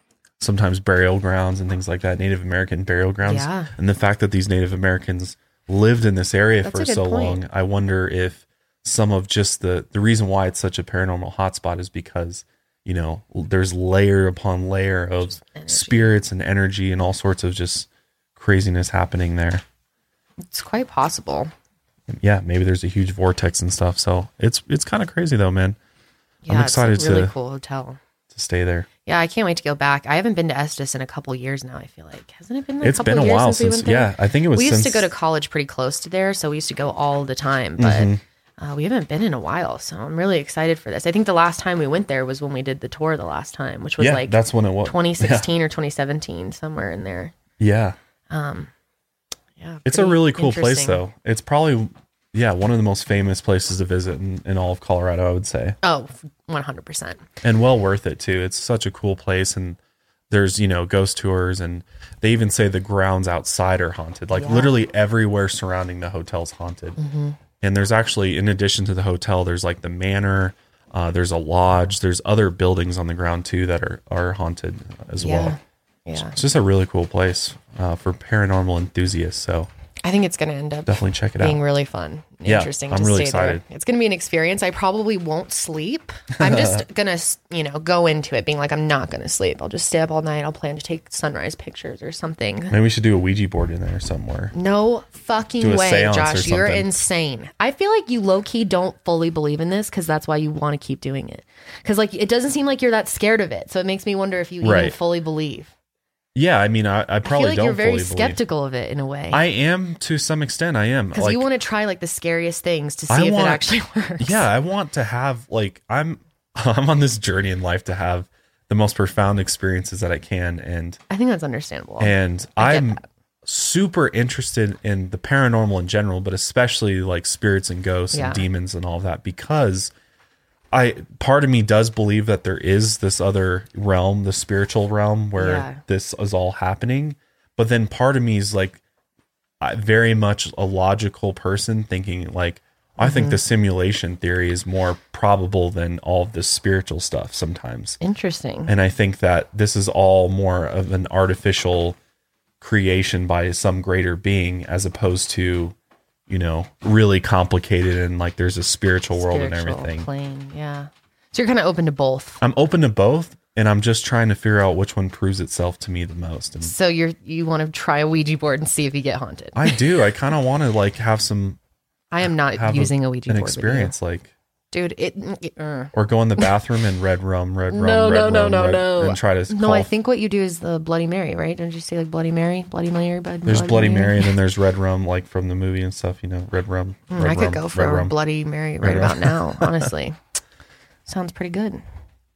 sometimes burial grounds and things like that, Native American burial grounds. Yeah. And the fact that these Native Americans lived in this area That's for so point. long, I wonder if some of just the the reason why it's such a paranormal hotspot is because, you know, there's layer upon layer of spirits and energy and all sorts of just craziness happening there. It's quite possible. Yeah, maybe there's a huge vortex and stuff. So it's it's kind of crazy though, man, Yeah, excited it's a really to- cool hotel. to stay there. Yeah, I can't wait to go back. I haven't been to Estes in a couple years now. I feel like hasn't it been? A It's couple been a years while since, we since went there? yeah, I think it was we used since to go to college pretty close to there, so we used to go all the time. But Mm-hmm. uh, we haven't been in a while, so I'm really excited for this. I think the last time we went there was when we did the tour the last time, which was yeah, like that's when it was 2016 or 2017, somewhere in there. Yeah. Yeah, It's a really cool place though. It's probably yeah, one of the most famous places to visit in, in all of Colorado, I would say. Oh, 100 percent. And well worth it too. It's such a cool place and there's, you know, ghost tours and they even say the grounds outside are haunted. Like literally everywhere surrounding the hotel's haunted. Mm-hmm. And there's actually in addition to the hotel, there's like the manor, uh, there's a lodge, there's other buildings on the ground too that are are haunted as Yeah, well. Yeah. It's just a really cool place uh, for paranormal enthusiasts. So I think it's going to end up definitely check it being out. really fun, Yeah, interesting. I'm to really stay there. excited. It's going to be an experience. I probably won't sleep. I'm just (laughs) gonna, you know, go into it being like I'm not gonna sleep. I'll just stay up all night. I'll plan to take sunrise pictures or something. Maybe we should do a Ouija board in there somewhere. No fucking way, Josh. You're insane. I feel like you low key don't fully believe in this because that's why you want to keep doing it. Because like it doesn't seem like you're that scared of it. So it makes me wonder if you even fully believe. Yeah, I mean, I, I I probably feel like don't you're very fully believe. skeptical of it in a way. I am to some extent. I am Because like, you want to try like the scariest things to see I if want- it actually (laughs) works. yeah, I want to have like I'm (laughs) I'm on this journey in life to have the most profound experiences that I can, and I think that's understandable. and I I'm that. super interested in the paranormal in general, but especially like spirits and ghosts Yeah. and demons and all of that because I part of me does believe that there is this other realm, the spiritual realm where Yeah. this is all happening, but then part of me is like I, very much a logical person thinking like I think Mm-hmm. the simulation theory is more probable than all of this spiritual stuff sometimes. Interesting. And I think that this is all more of an artificial creation by some greater being as opposed to, you know, really complicated and like there's a spiritual, world and Spiritual everything. Plane, yeah. So you're kind of open to both. I'm open to both and I'm just trying to figure out which one proves itself to me the most. And So you're you want to try a Ouija board and see if you get haunted. I do. I kind of want to like have some I am not have using a, Ouija an board. with you. experience like dude. It. it uh. or go in the bathroom and red rum, red rum, No, red no, no, rum, no, red- no. and try to No, I think what you do is the Bloody Mary, right? Don't you say like Bloody Mary, Bloody Mary, Bloody there's Bloody Mary and then there's red rum like from the movie and stuff, you know, red rum. Mm, red I could rum, go for a. Bloody Mary right Red about rum. now. (laughs) Honestly, sounds pretty good.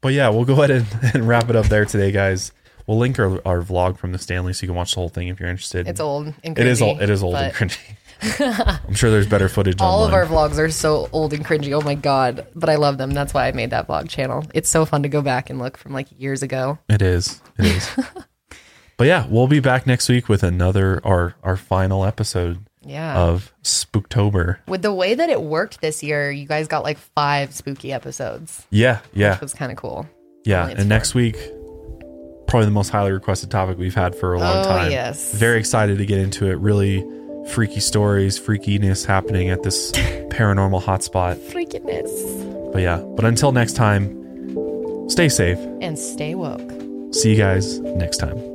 But yeah, we'll go ahead and, (laughs) and wrap it up there today, guys. We'll link our, our vlog from the Stanley so you can watch the whole thing if you're interested. It's old and It is old. It is old and cringy. I'm sure there's better footage. All of our vlogs are so old and cringy. Oh my god! But I love them. That's why I made that vlog channel. It's so fun to go back and look from like years ago. It is. It is. (laughs) but yeah, we'll be back next week with another our our final episode Yeah. of Spooktober. With the way that it worked this year, you guys got like five spooky episodes. Yeah, yeah, Which was kind of cool. yeah. And next week, probably the most highly requested topic we've had for a long Oh, time. yes. Very excited to get into it. Really freaky stories, freakiness happening at this (laughs) paranormal hotspot. Freakiness. But yeah, but until next time, stay safe. And stay woke. See you guys next time.